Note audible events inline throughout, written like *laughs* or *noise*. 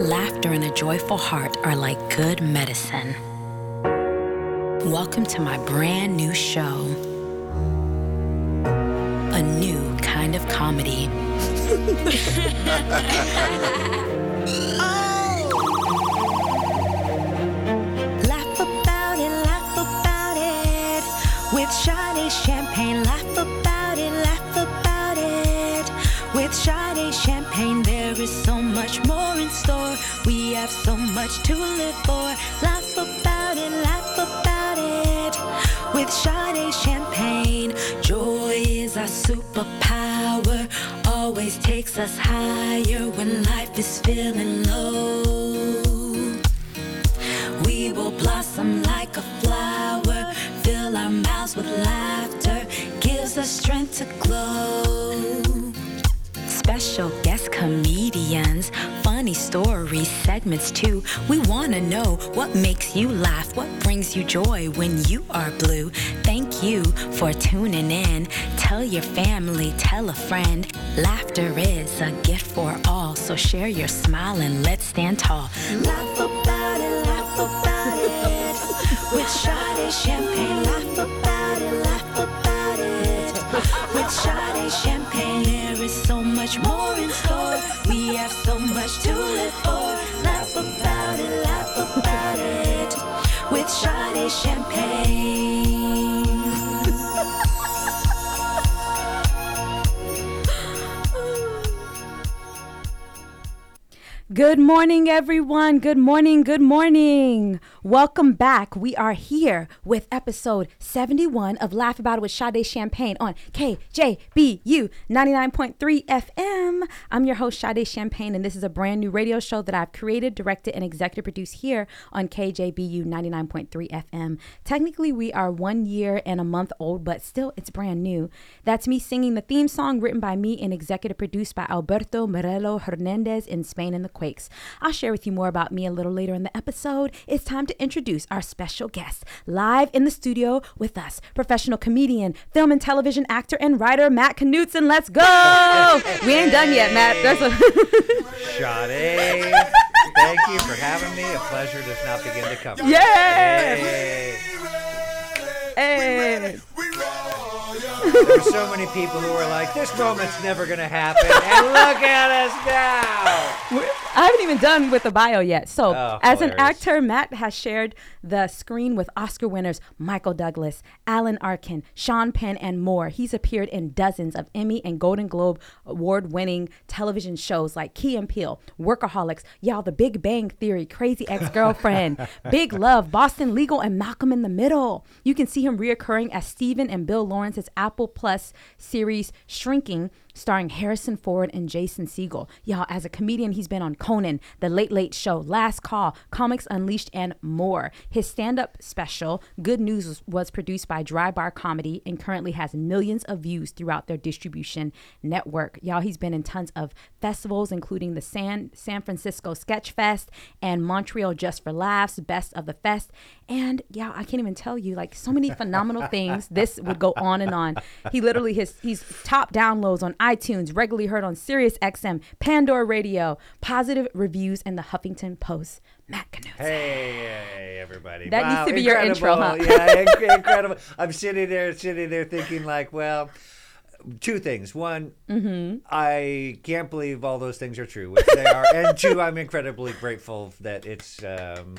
Laughter and a joyful heart are like good medicine. Welcome to my brand new show. A new kind of comedy. *laughs* Laugh about it, laugh about it. With Sade Champagne, laugh about it, laugh about it. With Sade Champagne, there is so much more in store. We have so much to live for. Laugh about it, laugh about it. With Sade Champagne, joy is our superpower. Always takes us higher when life is feeling low. We will blossom like a flower, fill our mouths with laughter, gives us strength to glow. Special guest comedians, funny stories, segments too. We want to know what makes you laugh, what brings you joy when you are blue. Thank you for tuning in. Tell your family, tell a friend. Laughter is a gift for all, so share your smile and let's stand tall. Laugh about it, laugh about it. With Sade Champagne, laugh about it, it. With Sade Champagne, there is so much more in store. We have so much to live for. Laugh about it, laugh about it. With Sade Champagne. Good morning, everyone. Good morning. Good morning. Welcome back. We are here with episode 71 of Laugh About It with Sade Champagne on KJBU 99.3 FM. I'm your host, Sade Champagne, and this is a brand new radio show that I've created, directed, and executive produced here on KJBU 99.3 FM. Technically, we are one year and a month old, but still, it's brand new. That's me singing the theme song written by me and executive produced by Alberto Morello Hernandez in Spain and the Quakes. I'll share with you more about me a little later in the episode. It's time to introduce our special guest live in the studio with us, professional comedian, film and television actor, and writer Matt Knudsen. Let's go! we ain't done yet, Matt. There's a Sade, thank you for having me. A pleasure does not begin to come. Yes! Yay. hey. There's so many people who are like, this moment's never going to happen. And look at us now. We're- I haven't even done with the bio yet. So, Oh, as an actor, Matt has shared the screen with Oscar winners Michael Douglas, Alan Arkin, Sean Penn, and more. He's appeared in dozens of Emmy and Golden Globe award winning television shows like Key and Peele, Workaholics, Y'all, The Big Bang Theory, Crazy Ex Girlfriend, *laughs* Big Love, Boston Legal, and Malcolm in the Middle. You can see him reoccurring as Steven and Bill Lawrence's Apple Plus series Shrinking starring Harrison Ford and Jason Segel. Y'all, as a comedian, he's been on Conan, The Late Late Show, Last Call, Comics Unleashed, and more. His stand up special, Good News, was, produced by Dry Bar Comedy and currently has millions of views throughout their distribution network. Y'all, he's been in tons of festivals, including the San, San Francisco Sketch Fest and Montreal Just for Laughs, Best of the Fest. And yeah, I can't even tell you like so many phenomenal things. This would go on and on. He literally his he's top downloads on iTunes, regularly heard on Sirius XM, Pandora Radio, positive reviews, and the Huffington Post. Matt Knudsen. Hey, everybody. That needs to be your intro, huh? yeah, *laughs* incredible. I'm sitting there, sitting there thinking, like, well, two things. One, Mm-hmm. I can't believe all those things are true, which they are. and two, I'm incredibly grateful that it's um,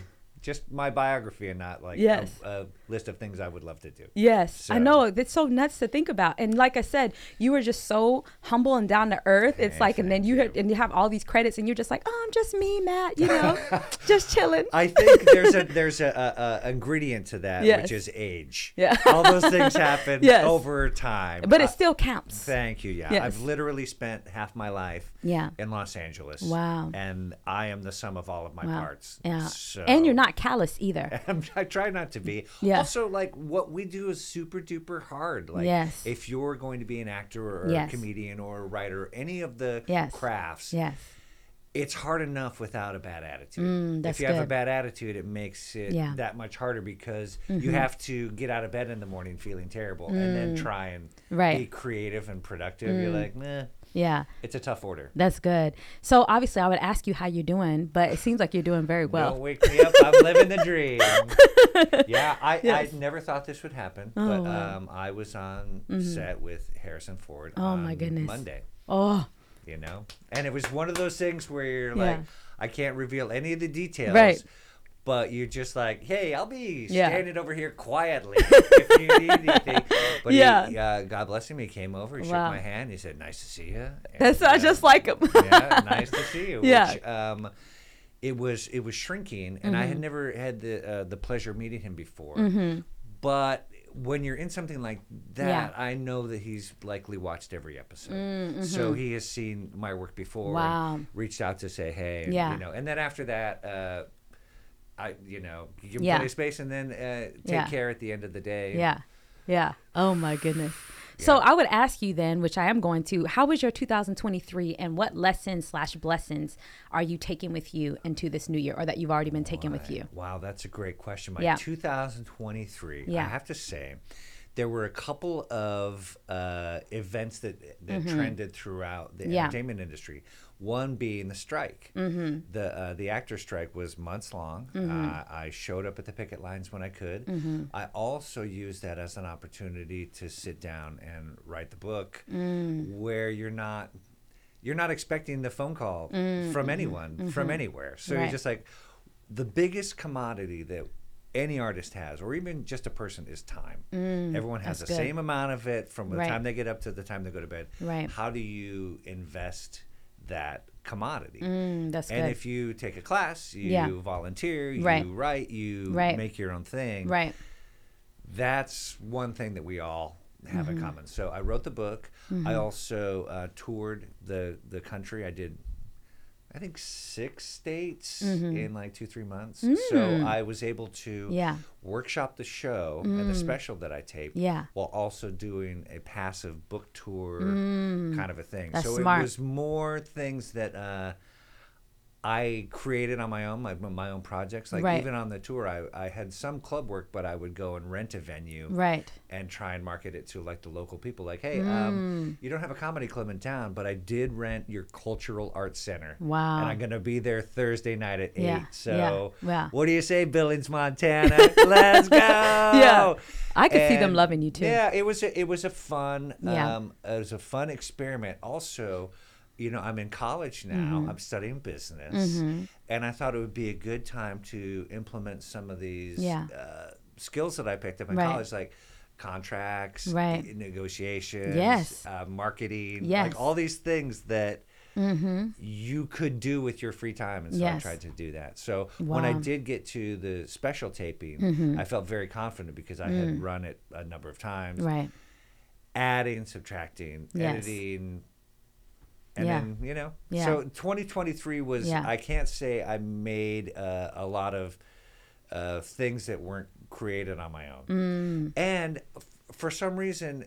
just my biography and not like Yes. a, a list of things I would love to do. Yes, I know. It's so nuts to think about. And like I said, you were just so humble and down to earth. It's like, and then you you. had, and you have all these credits, and you're just like, oh, I'm just me, Matt. You know, *laughs* just chilling. I think there's a *laughs* there's a, a, a ingredient to that, Yes. which is age. Yeah. all those things happen *laughs* Yes. over time. but it still counts. Thank you. Yeah. I've literally spent half my life Yeah. in Los Angeles. Wow. And I am the sum of all of my Wow. parts. Yeah. So, And you're not callous either. *laughs* I try not to be. Yeah. Also, like what we do is super duper hard. Like, Yes. if you're going to be an actor or Yes. a comedian or a writer, any of the Yes. crafts, Yes. it's hard enough without a bad attitude. Mm, if you have a bad attitude, it makes it Yeah. Mm-hmm. that much harder because you have to get out of bed in the morning feeling terrible and then try and Mm. Right. Mm. be creative and productive. You're like, meh. Yeah. it's a tough order. That's good. So obviously, I would ask you how you're doing, but it seems like you're doing very well. Don't wake me up. I'm living the dream. *laughs* yeah, I, Yes. I never thought this would happen, Oh, but wow. um, I was on set with Harrison Ford Oh, on my goodness. Monday. Oh, You know, and it was one of those things where you're Yeah. like, I can't reveal any of the details, Right. But you're just like, hey, I'll be Yeah. standing over here quietly *laughs* if you need anything. But Yeah. he, uh, God bless him, he came over, he Wow. shook my hand, he said, "Nice to see you." *laughs* that's not just like him. yeah, nice to see you. *laughs* Yeah. Which, um, it was it was shrinking, and I Mm-hmm. had never had the uh, the pleasure of meeting him before. But when you're in something like that, Yeah. I know that he's likely watched every episode. So he has seen my work before. and Mm-hmm. Wow. reached out to say, hey, and, Yeah. you know, and then after that. Uh, I, you know, you give him Yeah. plenty of space, and then uh, take Yeah. care at the end of the day. Yeah. Yeah. Oh my goodness. So Yeah. I would ask you then, which I am going to, how was your 2023 and what lessons slash blessings are you taking with you into this new year or that you've already been taking with you? Wow, that's a great question. My Yeah. 2023, yeah. I have to say, there were a couple of uh, events that that trended throughout the Mm-hmm. Entertainment industry. One being the strike. Mm-hmm. The uh, the actor strike was months long. Mm-hmm. Uh, I showed up at the picket lines when I could. I also used that as an opportunity to sit down and write the book, Mm. where you're not you're not expecting the phone call from anyone from anywhere. So Mm-hmm. Right. you're just like the biggest commodity that any artist has, or even just a person, is time. Everyone has Mm, the good. same amount of it from the Right. time they get up to the time they go to bed. Right. How do you invest that commodity? Mm, that's and good. if you take a class, you Yeah. volunteer, you Right. write, you Right. make your own thing. right. That's one thing that we all have Mm-hmm. in common. So I wrote the book. I also uh, toured the the country. I did, I think, six states in like two three months. So I was able to Mm-hmm. Mm. Yeah. Mm. workshop the show and the special that I taped. Yeah. While also doing a passive book tour kind of a thing. Mm. That's so smart. it was more things that. Uh, I created on my own, my, my own projects. Like Right. even on the tour, I, I had some club work, but I would go and rent a venue Right. and try and market it to like the local people. Like, hey, Mm. um, you don't have a comedy club in town, but I did rent your cultural arts center. Wow. And I'm gonna be there Thursday night at Yeah, eight. So, yeah, yeah. what do you say, Billings, Montana? Let's go. *laughs* Yeah. I could see them loving you, too. Yeah, it was a, it was a fun Yeah. um, it was a fun experiment. Also. You know, I'm in college now. Mm-hmm. I'm studying business, and I thought it would be a good time to implement some of these Yeah. uh, skills that I picked up in Right. college, like contracts, Right. negotiations, Yes. uh, marketing, Yes. Mm-hmm. like all these things that you could do with your free time. And so Yes. I tried to do that. So when I Mm-hmm. did get to the special taping, I felt very confident because I had run it a number of times, Mm. Right. adding, subtracting, Yes. editing. And Yeah. then, you know, Yeah. so 2023 was, Yeah. I can't say I made uh, a lot of uh, things that weren't created on my own. Mm. And f- for some reason,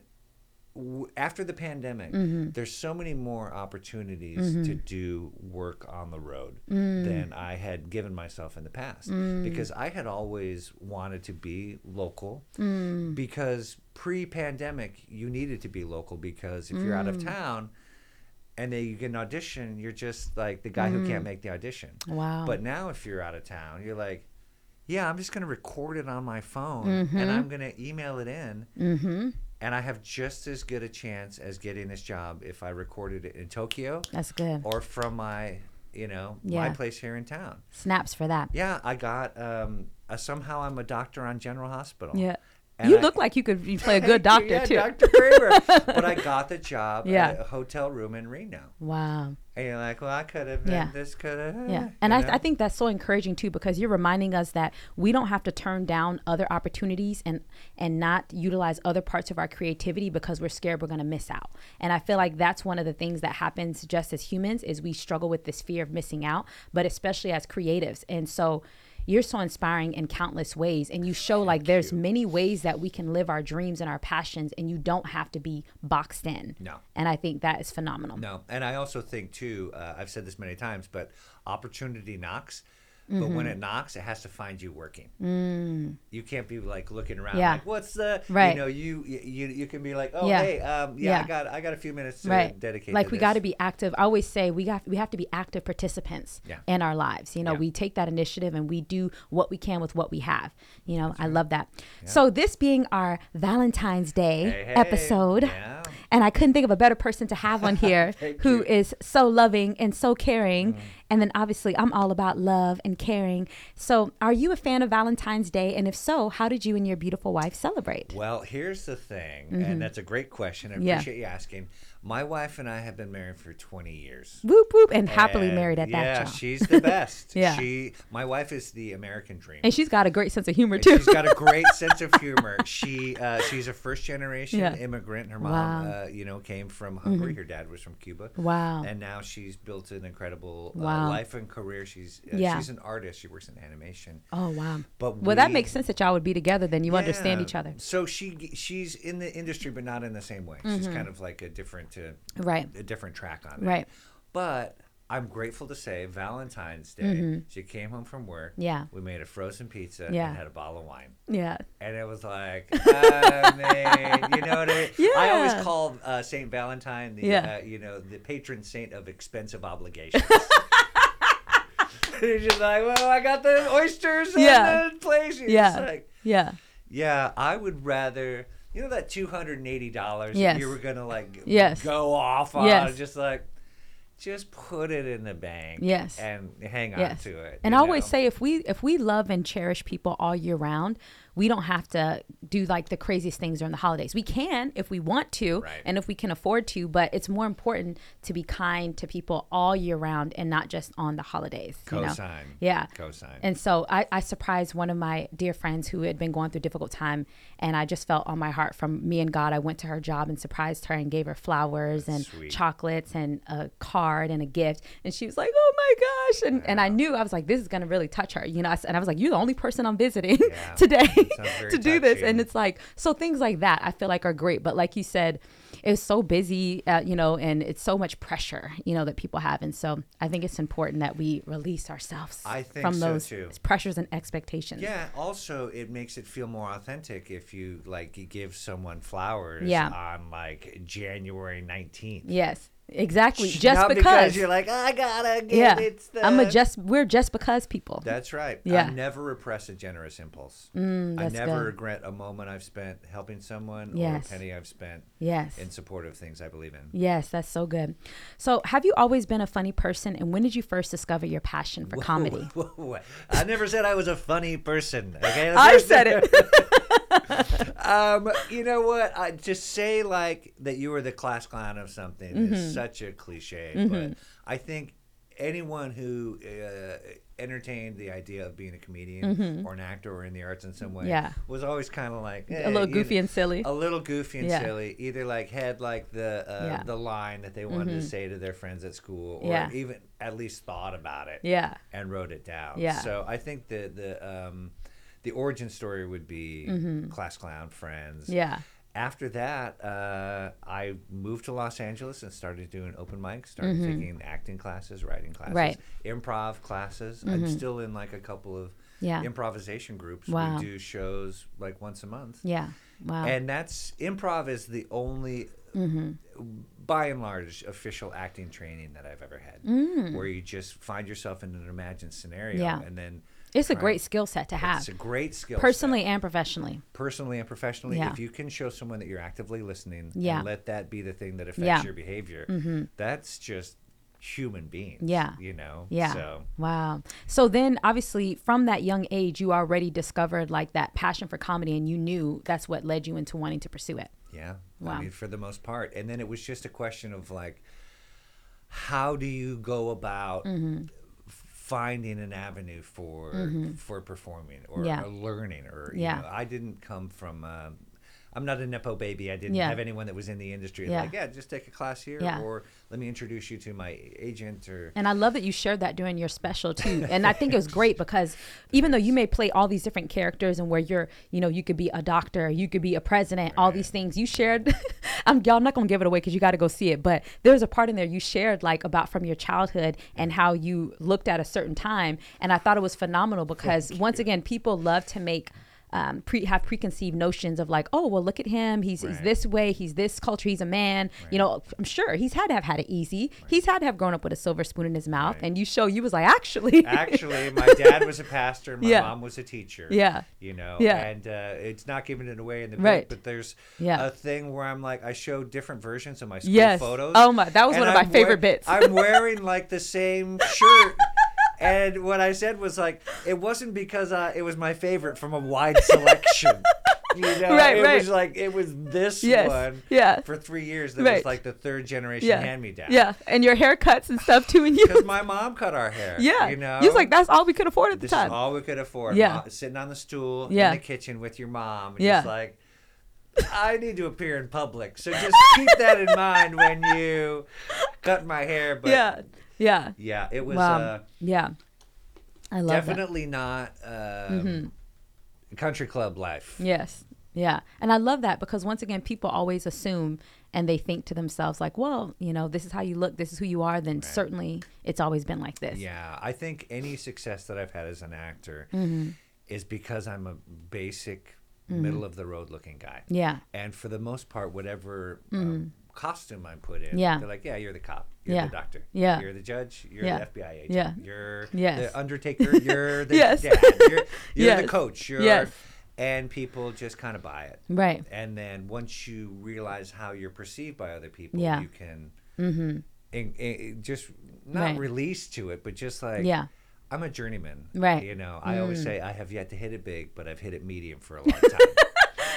w- after the pandemic, Mm-hmm. there's so many more opportunities to do work on the road Mm. than I had given myself in the past because I had always wanted to be local Mm. because pre-pandemic you needed to be local because if you're out Mm. of town and then you get an audition you're just like the guy who can't make the audition Mm. Wow. but now if you're out of town you're like yeah i'm just going to record it on my phone Mm-hmm. and i'm going to email it in Mhm. and i have just as good a chance as getting this job if i recorded it in tokyo That's good. or from my you know Yeah. my place here in town Snaps for that. yeah i got um uh, somehow i'm a doctor on general hospital Yeah. And you I- look like you could you play a *laughs* good doctor yeah, too. Dr. Kramer. *laughs* but I got the job Yeah. at a hotel room in Reno. Wow. And you're like, well, I could have been Yeah. this, could have. Yeah. And I, I think that's so encouraging too because you're reminding us that we don't have to turn down other opportunities and and not utilize other parts of our creativity because we're scared we're going to miss out. And I feel like that's one of the things that happens just as humans is we struggle with this fear of missing out, but especially as creatives. And so you're so inspiring in countless ways and you show like there's many ways that we can live our dreams and our passions and you don't have to be boxed in. No. And I think that is phenomenal. No. And I also think, too, uh, I've said this many times, but opportunity knocks. But when it knocks, it has to find you working. You can't be like looking around Mm. Yeah. like, "What's the?" Right. You know, you you you can be like, "Oh, Yeah. hey, um, yeah, Yeah. I got I got a few minutes to right dedicate." like we got to be active i always say we got we have to be active participants Yeah. in our lives you know we take that initiative and we do what we can with what we have you know i love that so this being our valentine's day Hey, hey, episode and i couldn't think of a better person to have on *laughs* here who you. is so loving and so caring and then obviously i'm all about love and caring so are you a fan of valentine's day and if so how did you and your beautiful wife celebrate Well, here's the thing, and that's a great question. I Mm-hmm. Yeah. appreciate you asking. My wife and I have been married for 20 years. whoop whoop and happily And married at yeah, that y'all. she's the best. *laughs* Yeah. She, my wife is the American dream. and she's got a great sense of humor And too She's got a great *laughs* sense of humor. She uh, she's a first generation Yeah. immigrant. Her mom, Wow. Mm-hmm. uh, you know, came from Hungary. Her dad was from Cuba. Wow. And now she's built an incredible uh, Life and career. She's uh, Yeah. she's an artist. She works in animation. Oh wow! But well, that makes sense that y'all would be together. Then you understand each other, So she she's in the industry, but not in the same way. She's kind of like a different uh, Mm-hmm. right? a different track on it. Right. But I'm grateful to say Valentine's Day, she came home from work. Mm-hmm. Yeah. We made a frozen pizza Yeah. and had a bottle of wine. Yeah. And it was like, *laughs* ah, man, you know what I mean? *laughs* I always call uh, Saint Valentine the, Yeah. uh, you know, the patron saint of expensive obligations. *laughs* He's just like, well, I got the oysters Yeah. and the place. Yeah. like, Yeah. yeah, I would rather, you know, that two hundred and eighty dollars Yes. you were gonna like Yes. go off on, Yes. just like, just put it in the bank, Yes. and hang on Yes. to it. And I always say if we if we love and cherish people all year round, we don't have to do like the craziest things during the holidays. We can if we want to Right. and if we can afford to, but it's more important to be kind to people all year round and not just on the holidays. you know? Cosign. Yeah. Cosign. And so I, I surprised one of my dear friends who had been going through a difficult time. And I just felt on my heart from me and God. I went to her job and surprised her and gave her flowers and Sweet. chocolates and a card and a gift. And she was like, oh my gosh. And, and I knew, I was like, this is going to really touch her. You know, and I was like, you're the only person I'm visiting Yeah. *laughs* today to do this. And it's like, so things like that I feel like are great. But like you said, it's so busy, uh, you know, and it's so much pressure, you know, that people have. And so I think it's important that we release ourselves I think from so, those too. pressures and expectations. Yeah. Also, it makes it feel more authentic if you like give someone flowers Yeah. on like January nineteenth. Yes. Exactly. Just Not because. you're like oh, I gotta get yeah. it's the I'm a just we're just because people. That's right. Yeah. I never repress a generous impulse. Mm, I that's never good. regret a moment I've spent helping someone Yes. or a penny I've spent yes. in support of things I believe in. Yes, that's so good. So, have you always been a funny person and when did you first discover your passion for comedy? Whoa, *laughs* whoa, whoa. I never said I was a funny person. Okay, I said it. *laughs* *laughs* um, you know what? I just say like that you were the class clown of something Mm-hmm. is such a cliche, but I think anyone who uh, entertained the idea of being a comedian or an actor or in the arts in some way Mm-hmm. Yeah. was always kind of like eh, a little goofy and silly. a little goofy and Yeah. silly. Either like had like the uh, Yeah. Mm-hmm. the line that they wanted to say to their friends at school, or even at least thought about it Yeah. and wrote it down. Yeah. So I think the the um, the origin story would be class clown friends. Mm-hmm. Yeah. After that, uh, I moved to Los Angeles and started doing open mics. Started taking acting classes, writing classes, Mm-hmm. Right. improv classes. I'm still in like a couple of Yeah. improvisation groups. Wow. We do shows like once a month. Yeah. Wow. And that's improv is the only, Mm-hmm. by and large, official acting training that I've ever had, where you just find yourself in an imagined scenario, Mm. Yeah. and then it's a try- great skill set to have, It's a great skill, set. personally and professionally. personally and professionally. Yeah. If you can show someone that you're actively listening, Yeah. and let that be the thing that affects Yeah. Mm-hmm. your behavior, that's just human beings. Yeah. you know. Yeah. So Wow. So then obviously from that young age you already discovered like that passion for comedy and you knew that's what led you into wanting to pursue it. Yeah. Wow. I mean, for the most part. And then it was just a question of like, how do you go about Mm-hmm. Finding an avenue for for performing or, Yeah. or learning or you Yeah. know, I didn't come from um, I'm not a nepo baby. I didn't Yeah. have anyone that was in the industry. Yeah. Like, yeah, just take a class here, Yeah. or let me introduce you to my agent, or And I love that you shared that during your special too. And I think it was great because even though you may play all these different characters and where you're, you know, you could be a doctor, you could be a president, all these things you shared. *laughs* I'm y'all I'm not gonna give it away because you got to go see it. But there's a part in there you shared like about from your childhood and how you looked at a certain time. And I thought it was phenomenal because once again, people love to make. Um, pre have preconceived notions of like, oh well, look at him. He's, he's this way. He's this culture. He's a man. You know, I'm sure he's had to have had it easy. He's had to have grown up with a silver spoon in his mouth. Right. And you show you was like, actually, actually, my dad was a pastor, my *laughs* Yeah. mom was a teacher. Yeah. you know, Yeah. and uh, it's not giving it away in the Right. book, but there's Yeah. a thing where I'm like, I show different versions of my school Yes. photos. Oh my- that was one of my I'm favorite bits. I'm wearing like the same *laughs* shirt. And what I said was like, it wasn't because uh, it was my favorite from a wide selection. *laughs* You know, Right, it right. was like it was this Yes, one. yeah. For three years, that Right. was like the third generation yeah, hand me down. yeah, and your haircuts and stuff too. And you, *laughs* Because my mom cut our hair. yeah, You know. you was like, that's all we could afford at the This time. is all we could afford. Yeah. Mom- sitting on the stool Yeah. in the kitchen with your mom. And Yeah. Just like, I need to appear in public. So just keep that in mind when you *laughs* cut my hair. But yeah, yeah, yeah, it was wow, uh, yeah. I love that. definitely not um, country club life. Yes. Yeah. And I love that because once again, people always assume and they think to themselves, like, well, you know, this is how you look, this is who you are, then certainly it's always been like this. Yeah, I think any success that I've had as an actor Mm-hmm. is because I'm a basic, middle of the road looking guy. Yeah. And for the most part, whatever um, costume I'm put in, Mm-hmm. Yeah. they're like, yeah, you're the cop, you're Yeah. the doctor, Yeah. you're the judge, you're Yeah. the FBI agent, Yeah. you're Yes. the undertaker, *laughs* you're the Yes. dad, you're, you're *laughs* Yes. the coach, you're, Yes. and people just kind of buy it. Right. And then once you realize how you're perceived by other people, Yeah. you can in, in- just not Right. release to it, but just like Yeah. I'm a journeyman. Right. You know, I always say I have yet to hit it big, but I've hit it medium for a long time. *laughs*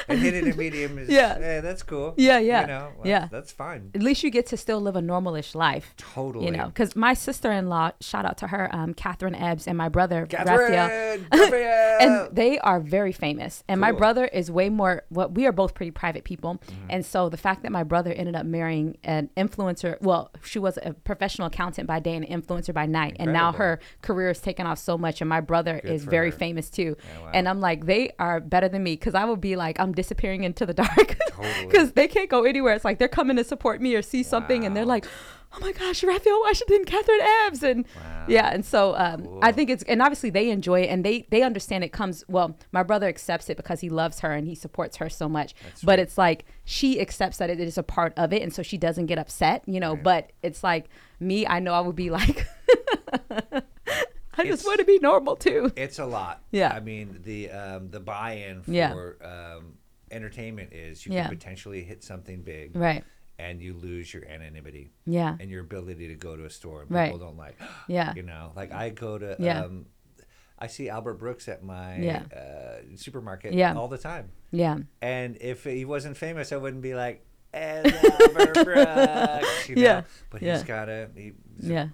it medium is *laughs* Yeah. yeah, that's cool. Yeah, yeah, You know, well, yeah. that's fine. At least you get to still live a normalish life. Totally. You know, because my sister-in-law, shout out to her, um, Catherine Ebbs, and my brother Catherine, Raphael. *laughs* and they are very famous. And my brother is way more. What we are both pretty private people, Mm-hmm. and so the fact that my brother ended up marrying an influencer, well, she was a professional accountant by day and an influencer by night, and now her career has taken off so much, and my brother Good is very her. famous too. Yeah, wow. And I'm like, they are better than me because I would be like, I'm disappearing into the *laughs* dark Totally. because they can't go anywhere. It's like they're coming to support me or see something, and they're like. Oh my gosh, Raphael Washington, Catherine Ebbs, and Wow. yeah, and so um, I think it's and obviously they enjoy it and they they understand it comes well. My brother accepts it because he loves her and he supports her so much. That's but sweet. it's like she accepts that it is a part of it, and so she doesn't get upset, you know. Right. But it's like me, I know I would be like, *laughs* I It's- just want to be normal too. it's a lot. Yeah. I mean the um, the buy-in for Yeah. um, entertainment is you Yeah. can potentially hit something big, Right. and you lose your anonymity Yeah. and your ability to go to a store and Right. people don't like. *gasps* Yeah. You know, like I go to. Yeah. Um, I see Albert Brooks at my Yeah. uh, supermarket Yeah. all the time. Yeah. And if he wasn't famous, I wouldn't be like, "Hey, Albert *laughs* Brooks," you know? Yeah. But Yeah. he's got a he's a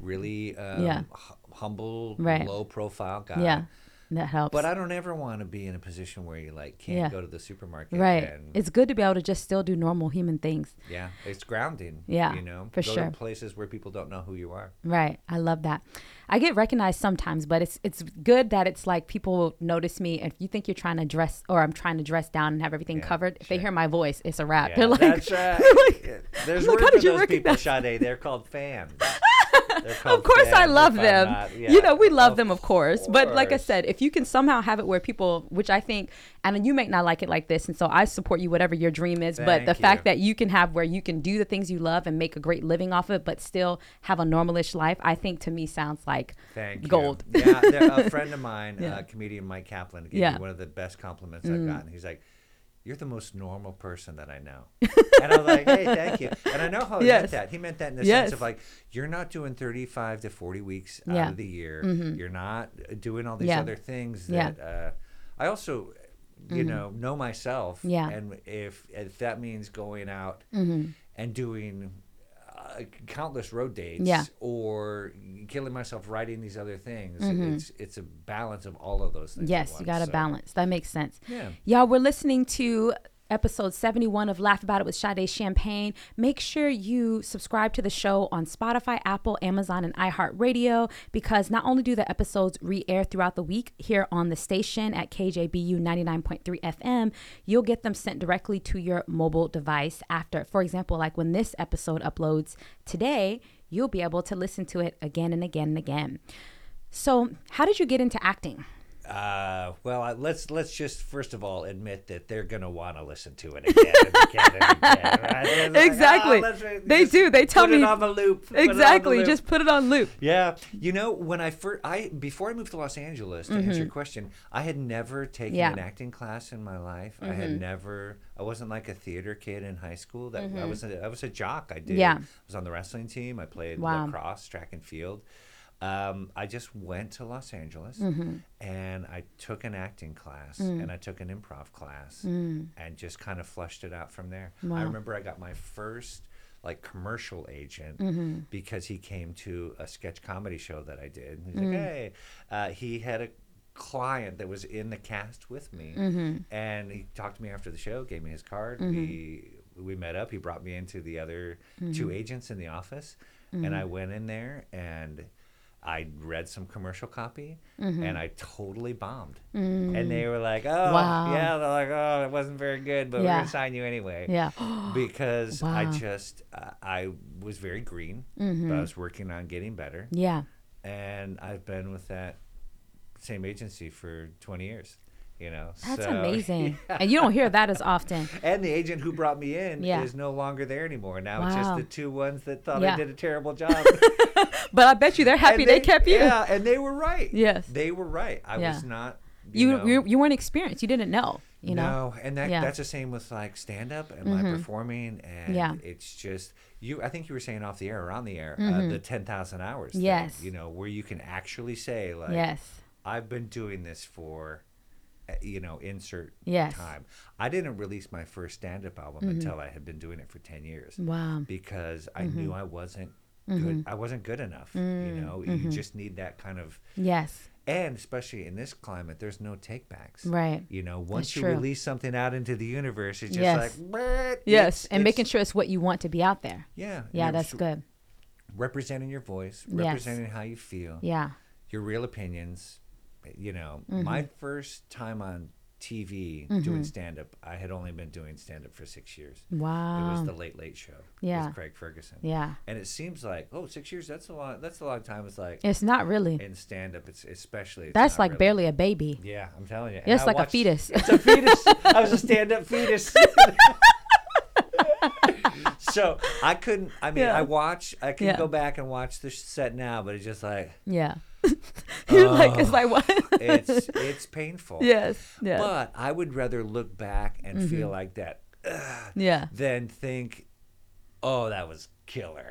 really um, Yeah. hu- humble, Right. low profile guy. Yeah. That helps. But I don't ever want to be in a position where you like can't Yeah. go to the supermarket. right. And, It's good to be able to just still do normal human things. yeah, it's grounding. Yeah, You know, for go sure. to places where people don't know who you are. Right. I love that. I get recognized sometimes, but it's it's good that it's like people notice me. If you think you're trying to dress or I'm trying to dress down and have everything Yeah, covered, if they hear my voice, it's a wrap. Yeah, They're like, that's right. *laughs* like-. There's I'm like, word how for did you those people, Sade. *laughs* They're called fans. Of course I love them. not- You know, we yeah, love them, of course. But like I said, if you can somehow have it where people, which I think, and you may not like it like this, and so I support you, whatever your dream is. but the Thank fact that you can have where you can do the things you love and make a great living off of it, but still have a normalish life, I think to me sounds like Thank you. gold. yeah, a *laughs* friend of mine, Yeah. uh, comedian Mike Kaplan, gave Yeah. Mm. me one of the best compliments I've gotten. He's like, "You're the most normal person that I know," *laughs* and I'm like, "Hey, thank you." And I know how he Yes. meant that. He meant that in the Yes. sense of like, you're not doing 35 to 40 weeks out Yeah. Mm-hmm. of the year. You're not uh, doing all these Yeah. other things Yeah. that. Uh, I also. You know, know myself, Mm-hmm. Yeah. and if if that means going out Mm-hmm. and doing countless road dates Yeah. or killing myself writing these other things. It's it's a balance of all of those things. Mm-hmm. Yes, you got to so- balance. That makes sense. Yeah. Y'all, we're listening to episode 71 of Laugh About It with Sade Champagne. Make sure you subscribe to the show on Spotify, Apple, Amazon, and iHeartRadio because not only do the episodes re air throughout the week here on the station at KJBU 99.3 FM, you'll get them sent directly to your mobile device after. For example, like when this episode uploads today, you'll be able to listen to it again and again and again. So, how did you get into acting? Uh, well, let's let's just first of all admit that they're gonna want to listen to it again and again and again. Right? Like, *laughs* Exactly. "Oh, They do. They tell put it me- on the loop. Put the Exactly. loop. Just put it on loop. Yeah, you know, when I first, I before I moved to Los Angeles, to answer your question, I had never taken Mm-hmm. Yeah. Mm-hmm. an acting class in my life. I had never. I wasn't like a theater kid in high school. That I was. A, I was a jock. I did. Yeah. I was on the wrestling team. I played Wow. lacrosse, track and field. Um, I just went to Los Angeles Mm-hmm. and I took an acting class Mm. and I took an improv class and just kind of flushed it out from there. I remember I got my first like commercial agent Mm-hmm. because he came to a sketch comedy show that I did. He's Mm. like, hey, uh, he had a client that was in the cast with me Mm-hmm. and he talked to me after the show, gave me his card. We we met up. He brought me into the other Mm-hmm. two agents in the office, and I went in there and I read some commercial copy, and I totally bombed. And they were like, "Oh, Mm-hmm. Wow. yeah." They're like, "Oh, it wasn't very good, but we're gonna sign you anyway." Yeah. *gasps* because I just uh, I was very green, Mm-hmm. but I was working on getting better, Yeah. and I've been with that same agency for 20 years. You know, That's so- *laughs* amazing. And you don't hear that as often. and the agent who brought me in Yeah. is no longer there anymore. Now it's just the two ones that thought Yeah. I did a terrible *laughs* job. But I bet you they're happy And they, kept you. Yeah, and they were right. Yes. they were right. I Yeah. was not. You You, you, you weren't experienced. You didn't know. You know. no, and that Yeah. Mm-hmm. that's the same with like stand up and my performing, and Yeah. it's just you. I think you were saying off the air or on the air uh, the ten thousand hours. thing, Mm-hmm. Yes. you know where you can actually say like, Yes. I've been doing this for, uh, you know, insert Yes. Mm-hmm. time. I didn't release my first stand up album until I had been doing it for 10 years Wow. because I knew I wasn't Mm-hmm. good. I wasn't good enough. You know, you just need that kind of, Yes. and especially in this climate, there's no takebacks. Right. You know, once That's you true. release something out into the universe, it's just Yes. like, "What?" Yes. It's- and making sure it's what you want to be out there. Yeah. Yeah, that's good. Representing your voice, Yes. representing how you feel. Yeah. your real opinions. You know, Mm-hmm. my first time on TV doing stand up, I had only been doing stand up for six years. Wow. It was the Late Late Show Yeah. with Craig Ferguson. yeah. And it seems like, oh, six years, that's a long, that's a long time. It's like It's not really. in stand up, it's especially. it's That's like really. barely a baby. Yeah, I'm telling you. It's I like a fetus. *laughs* It's a fetus. I was a stand up fetus. *laughs* so I couldn't, I mean, Yeah. I watch, I can Yeah. go back and watch the set now, but it's just like, Yeah. *laughs* You're like it's like what? it's, *laughs* it's painful. yes. Yeah. But I would rather look back and Mm-hmm. feel like that yeah. than think, oh, that was killer.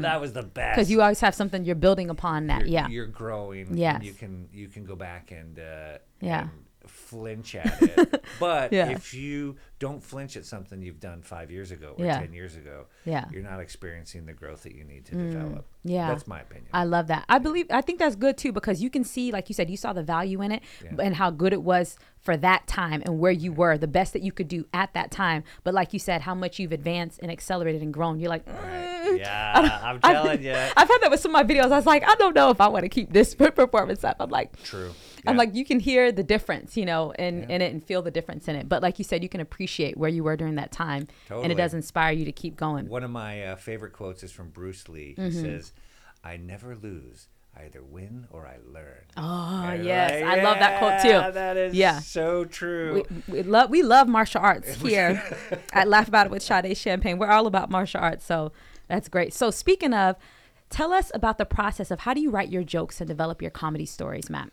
That was the best. Because you always have something you're building upon that. you're, yeah. you're growing. Yeah. You can you can go back and uh, Yeah. and flinch at it. *laughs* but Yeah. if you don't flinch at something you've done five years ago or Yeah. ten years ago, Yeah. Mm. you're not experiencing the growth that you need to develop. Yeah. That's my opinion. I love that. I believe I think that's good too because you can see, like you said, you saw the value in it Yeah. and how good it was for that time and where you were, the best that you could do at that time. But like you said, how much you've advanced and accelerated and grown. You're like, "Mm." yeah, *laughs* I'm I've- telling you. I've had that with some of my videos. I was like, I don't know if I want to keep this *laughs* performance up. I'm like, True. I'm like, you can hear the difference, you know, in, in it and feel the difference in it. But like you said, you can appreciate where you were during that time, and it does inspire you to keep going. One of my uh, favorite quotes is from Bruce Lee. He Mm-hmm. says, "I never lose. I either win or I learn." Oh yes, like, I love that quote yeah, too. That is Yeah. so true. we, we love we love martial arts *laughs* here I Laugh About It with Sade Champagne. We're all about martial arts, so that's great. So speaking of, tell us about the process of how do you write your jokes and develop your comedy stories, Matt?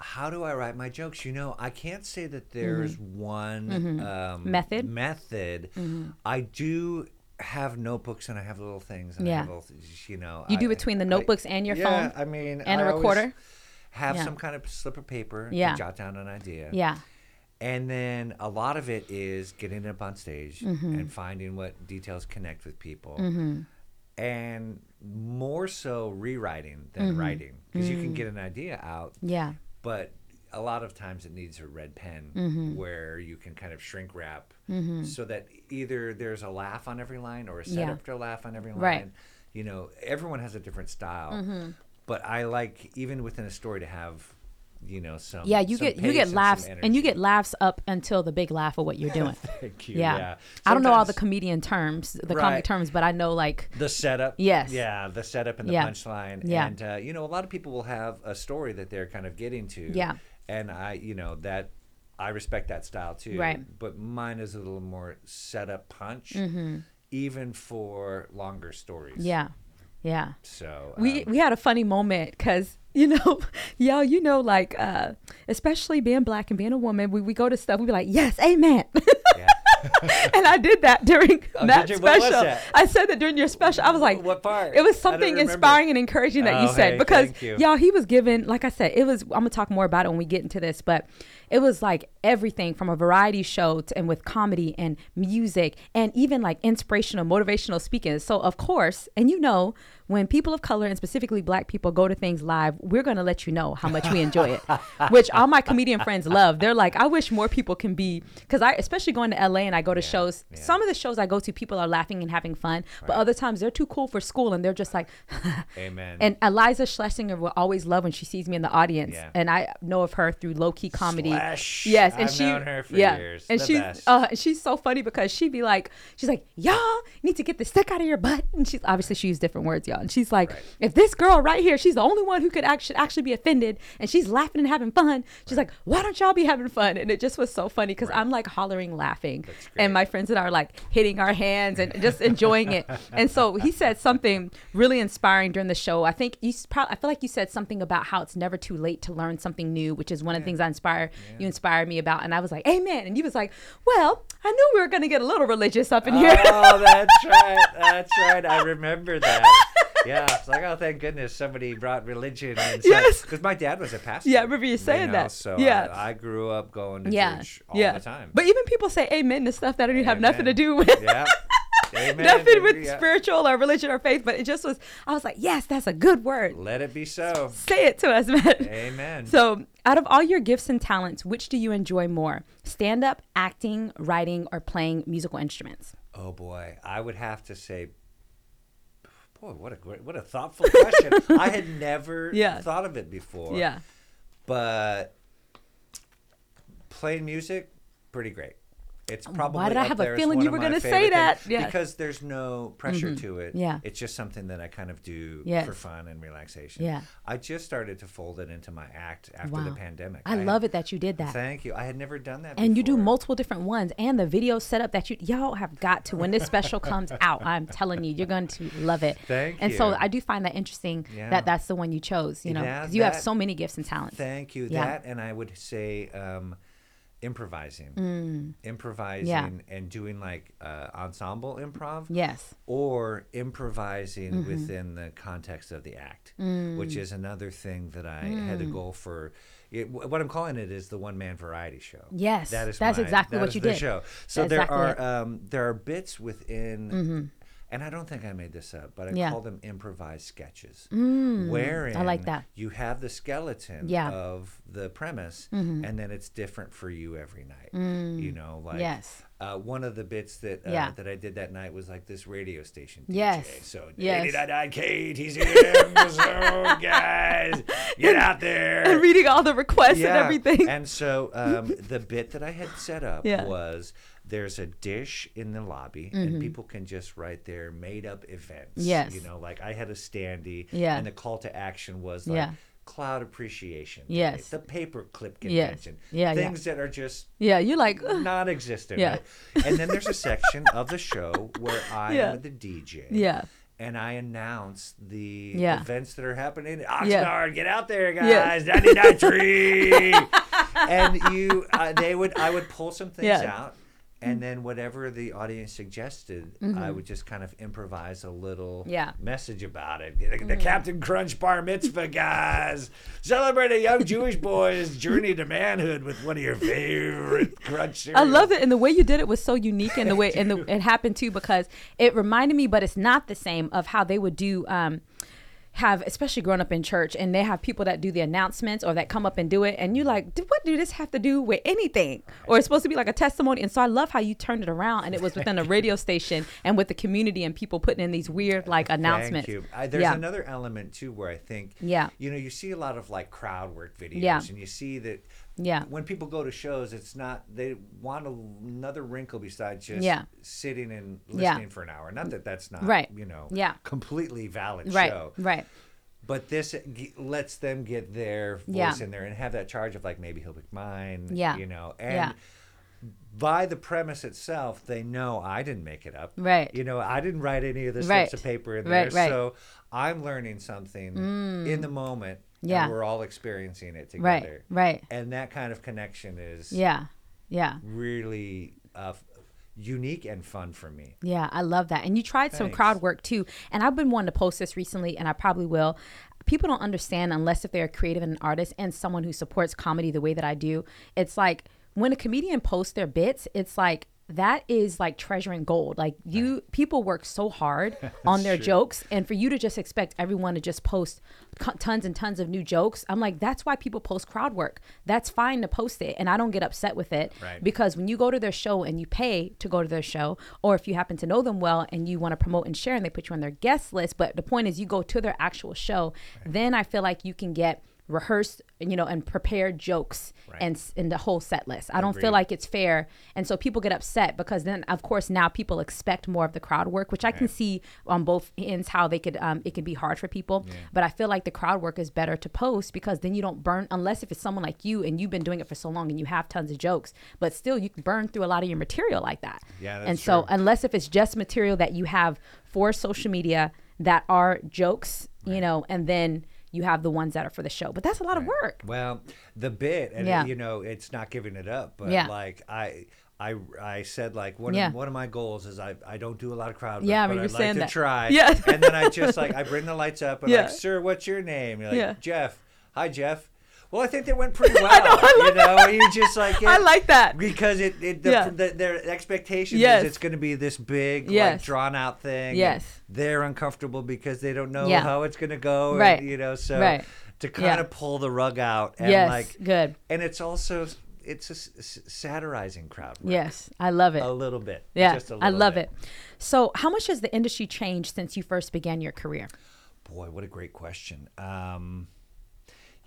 How do I write my jokes? You know, I can't say that there's one um, Mm-hmm. Method? Mm-hmm. Method. I do have notebooks and I have little things. And I Yeah. have little, you know, You do between the I- notebooks and your yeah, phone I mean, and a I recorder? Have Yeah. some kind of slip of paper Yeah. jot down an idea. Yeah, And then a lot of it is getting up on stage Mm-hmm. and finding what details connect with people. And more so rewriting than Mm-hmm. writing because you can get an idea out, yeah, but a lot of times it needs a red pen Mm-hmm. where you can kind of shrink wrap so that either there's a laugh on every line or a Yeah. setup to a laugh on every line. Right. Mm-hmm. You know, everyone has a different style, but I like even within a story to have, you know, some Yeah, you some get you get and laughs and you get laughs up until the big laugh of what you're *laughs* doing. Thank you. yeah. Yeah. I don't know all the comedian terms, the comic terms, but I know like the setup Yes. yeah the setup and the Yeah. punchline Yeah. and uh, you know a lot of people will have a story that they're kind of getting to Yeah. and i you know that i respect that style too Right. but mine is a little more setup punch even for longer stories Mm-hmm. yeah. Yeah. so we um, we had a funny moment because you know *laughs* y'all you know like uh especially being black and being a woman we, we go to stuff we be like yes amen yeah. *laughs* and i did that during Oh, that you? Special that? i said that during your special i was like what part it was something inspiring and encouraging that you Oh, said hey, because you. y'all he was given like i said it was i'm gonna talk more about it when we get into this but it was like everything from a variety show to, and with comedy and music and even like inspirational motivational speaking so of course and you know when people of color and specifically black people go to things live we're gonna let you know how much we enjoy it *laughs* which all my comedian friends love they're like i wish more people can be because i especially going to la and i go to shows yeah. some of the shows i go to people are laughing and having fun but other times they're too cool for school and they're just like *laughs* amen and Iliza Shlesinger will always love when she sees me in the audience, Yeah. and I know of her through low key comedy. Slash. Yes, and I've she, known her for yeah, years. and The she's uh, she's so funny because she'd be like, she's like, y'all need to get the stick out of your butt, and she's obviously she used different words, y'all, and she's like, Right. if this girl right here, she's the only one who could actually actually be offended, and she's laughing and having fun. She's like, why don't y'all be having fun? And it just was so funny because I'm like hollering, laughing, and my friends and I are like hitting our hands and just enjoying it. *laughs* And so he said something really inspiring during the show. I think you probably, I feel like you said something about how it's never too late to learn something new, which is one of the things I inspire you inspired me about. And I was like, Amen. And he was like, Well, I knew we were gonna get a little religious up in oh, here. oh that's right that's right i remember that yeah it's like oh thank goodness somebody brought religion and Yes. because my dad was a pastor Yeah, I remember you saying know, that. so Yeah. I, I grew up going to yeah, church all yeah. the time But even people say Amen to stuff that don't even have nothing to do with. yeah *laughs* Amen. Nothing with Yeah. spiritual or religion or faith, but it just was. I was like, yes, that's a good word. let it be so Say it to us, *laughs* man. amen So, out of all your gifts and talents, which do you enjoy more? Stand up, acting, writing, or playing musical instruments? oh boy i would have to say boy what a great what a thoughtful question i had *laughs* never Yeah. thought of it before Yeah. but playing music pretty great it's probably why did I have a feeling you were gonna say that? Yeah. because there's no pressure to it Yeah. it's just something that i kind of do Yes. for fun and relaxation Yeah. i just started to fold it into my act after the pandemic I love it that you did that. thank you i had never done that and you do multiple different ones and the video setup that you y'all have got to when this special comes out i'm telling you you're going to love it Thank and so i do find that interesting Yeah. that that's the one you chose you know Yeah, 'cause you have so many gifts and talents Thank you. Yeah. That and I would say um, improvising, Mm. improvising, and doing like uh, ensemble improv, yes or improvising Mm-hmm. within the context of the act, Mm. which is another thing that I had a goal for. It, what I'm calling it is the one man variety show. Yes, that is that's my- exactly that what you the did. Show. So That's there exactly are. Mm-hmm. um, there are bits within. And I don't think I made this up, but I Yeah. call them improvised sketches. Mm, wherein I like that. you have the skeleton Yeah. Mm-hmm. of the premise, and then it's different for you every night. You know, like Mm. Yes. uh, one of the bits that uh, Yeah. that I did that night was like this radio station. DJ. Yes. So Yes. 89 KTCM. so *laughs* guys, get out there. and reading all the requests and everything And so um, the bit that I had set up *laughs* Yeah. was there's a dish in the lobby and people can just write their made up events. Mm-hmm. Yes. You know, like I had a standee Yeah. and the call to action was like Yeah. cloud appreciation. Day, Yes. The paperclip convention. Yeah, yeah. Things that are just yeah you're like "Ugh." *laughs* non-existent. Yeah. Right? And then there's a section of the show where *laughs* I Yeah. am the DJ. yeah And I announce the Yeah. events that are happening. Yeah. Oxnard, get out there, Yeah. guys! 99.3. *laughs* and you, uh, they would, I would pull some things Yeah. out, and then whatever the audience suggested, I would just kind of improvise a little Mm-hmm. Yeah. message about it. The, the Cap'n Crunch Bar Mitzvah guys celebrate a young Jewish boy's journey to manhood with one of your favorite crunch cereals. I love it, and the way you did it was so unique, *laughs* and the way and the, it happened too because it reminded me, but it's not the same of how they would do. Um, have, especially growing up in church, and they have people that do the announcements or that come up and do it, and you like, what do this have to do with anything? Or it's supposed to be like a testimony. And so I love how you turned it around, and it was within a *laughs* radio station and with the community and people putting in these weird like announcements. Thank you. I, there's yeah. another element too where I think, Yeah. you know, you see a lot of like crowd work videos, Yeah. and you see that Yeah. when people go to shows, it's not they want a, another wrinkle besides just Yeah. sitting and Yeah. listening for an hour. Not that that's not Right. you know, Yeah. completely valid Right. show, Right. but this g- lets them get their voice Yeah. in there and have that charge of like maybe he'll pick mine, Yeah. you know, and. Yeah. By the premise itself, they know I didn't make it up. Right. You know, I didn't write any of the Right. slips of paper in Right, there. right. So I'm learning something mm. in the moment. Yeah. And we're all experiencing it Right. together. Right. And that kind of connection is Yeah. Yeah. really uh, f- unique and fun for me. Yeah, I love that. And you tried some Thanks. crowd work too. And I've been wanting to post this recently, and I probably will. People don't understand unless if they're a creative and an artist and someone who supports comedy the way that I do. It's like when a comedian posts their bits, it's like that is like treasuring gold. Like you, people work so hard *laughs* on their true. jokes, and for you to just expect everyone to just post co- tons and tons of new jokes, I'm like, that's why people post crowd work. That's fine to post it, and I don't get upset with it Right. because when you go to their show and you pay to go to their show, or if you happen to know them well and you want to promote and share, and they put you on their guest list, but the point is you go to their actual show, then I feel like you can get rehearsed, you know, and prepared jokes Right. and and the whole set list. I don't feel like it's fair, and so people get upset because then, of course, now people expect more of the crowd work, which I can see on both ends how they could um, it could be hard for people. But I feel like the crowd work is better to post because then you don't burn unless if it's someone like you and you've been doing it for so long and you have tons of jokes, but still you can burn through a lot of your material like that. Yeah, that's and so true. unless if it's just material that you have for social media that are jokes, you know, and then you have the ones that are for the show. But that's a lot of work. Well, the bit, and uh, Yeah. you know, it's not giving it up, but Yeah. like I. I, I said like one Yeah. of one of my goals is I, I don't do a lot of crowd work, Yeah, but but I'd like to that. try. Yeah. and then I just like I bring the lights up and *laughs* Yeah. like, sir, what's your name? You're like. Jeff. Hi, Jeff. Well, I think they went pretty *laughs* well. know, I you know, you just like *laughs* I like that. because it, it the, Yeah. the, their expectation Yes. is it's going to be this big, Yes. like drawn out thing. Yes. they're uncomfortable because they don't know Yeah. how it's going to go. and, Right. you know, so Right. to kind Yeah. of pull the rug out and yes, like, good. and it's also it's a s- satirizing crowd. work. Yes, I love it. a little bit. yeah, just a I little I love bit. it. So, how much has the industry changed since you first began your career? Boy, what a great question. Um,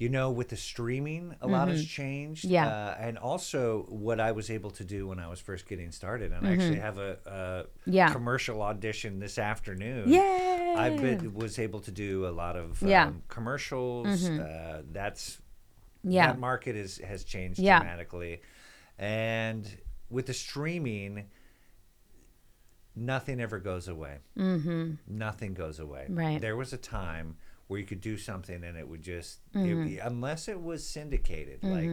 you know, with the streaming, a lot has changed. Mm-hmm. Yeah. Uh, and also, what I was able to do when I was first getting started, and I actually have a, a Mm-hmm. Yeah. commercial audition this afternoon. Yay! I've been was able to do a lot of Yeah. um, commercials. Uh, that's Yeah. that market is has changed Yeah. dramatically, and with the streaming, nothing ever goes away. Mm-hmm. Nothing goes away. Right. There was a time where you could do something and it would just, Mm-hmm. unless it was syndicated, like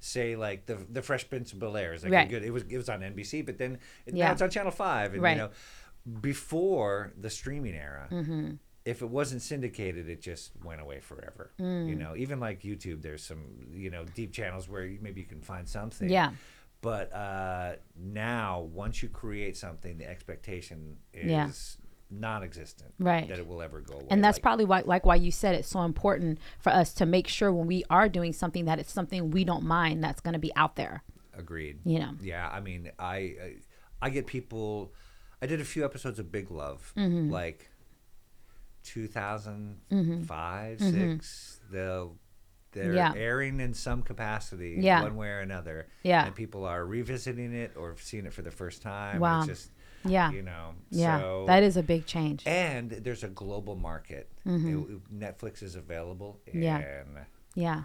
say like the the Fresh Prince of Bel Air is like Right. good. It was it was on NBC, but then it, Yeah. now it's on Channel Five, and Right. you know, before the streaming era. Mm-hmm. If it wasn't syndicated, it just went away forever. You Mm. know, even like YouTube, there's some you know deep channels where you, maybe you can find something. Yeah. But uh, now, once you create something, the expectation is Yeah. Non-existent. Right. That it will ever go away. And that's Like, probably why, like why you said it's so important for us to make sure when we are doing something that it's something we don't mind that's going to be out there. agreed. You know. Yeah, I mean, I I, I get people. I did a few episodes of Big Love, Mm-hmm. like 2005, six. They'll they're Mm-hmm. Yeah. airing in some capacity, Yeah. one way or another. Yeah. and people are revisiting it or seeing it for the first time. Wow. It's just Yeah. you know. Yeah. so, that is a big change. And there's a global market. It- Netflix is available in Mm-hmm. Yeah. Yeah.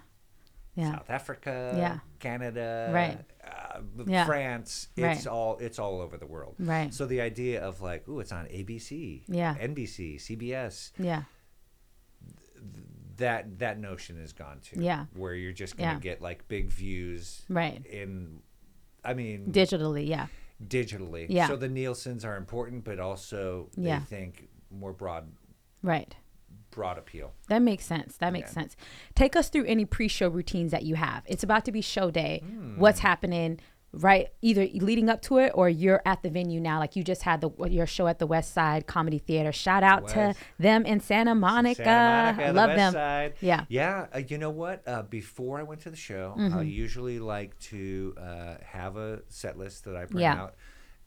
Yeah. South Africa, Yeah. Canada, Right. uh, Yeah. France. Right. It's all it's all over the world. Right. So the idea of like, oh, it's on ABC, Yeah. NBC, CBS. Yeah. That that notion is gone too. Yeah. Where you're just gonna Yeah. get like big views. Right. In, I mean, Digitally. Yeah. Digitally. Yeah. So the Nielsen's are important, but also they Yeah. think more broad Right. broad appeal. That makes sense. That makes Yeah. sense. Take us through any pre-show routines that you have. It's about to be show day. Hmm. What's happening? Right either leading up to it or you're at the venue now like you just had the your show at the west side comedy theater shout out to them in santa monica, Santa Monica, I the love West them Side. Yeah. yeah. Uh, you know what? Uh, before I went to the show, Mm-hmm. I usually like to uh, have a set list that I print Yeah. out,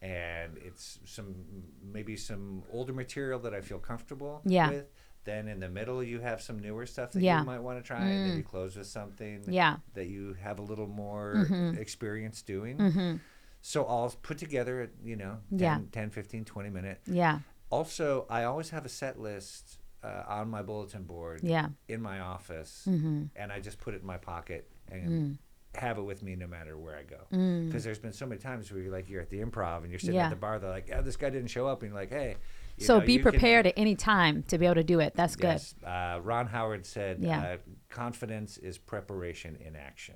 and it's some maybe some older material that I feel comfortable Yeah. with. Then in the middle, you have some newer stuff that Yeah. Mm. you might want to try, and then you close with something Yeah. Mm-hmm. that you have a little more experience doing. So I'll put together, you know, 10, Yeah. 10, 15, 20 minute yeah also, I always have a set list uh, on my bulletin board Yeah. in my office, Mm-hmm. and I just put it in my pocket and Mm. have it with me no matter where I go. Because there's been so many times where you're like, you're at the improv and you're sitting Yeah. at the bar, they're like, yeah, this guy didn't show up, and you're like, hey. You so know, be can- prepared at any time to be able to do it that's good Yes. Uh, Ron Howard said, Yeah. uh, confidence is preparation in action,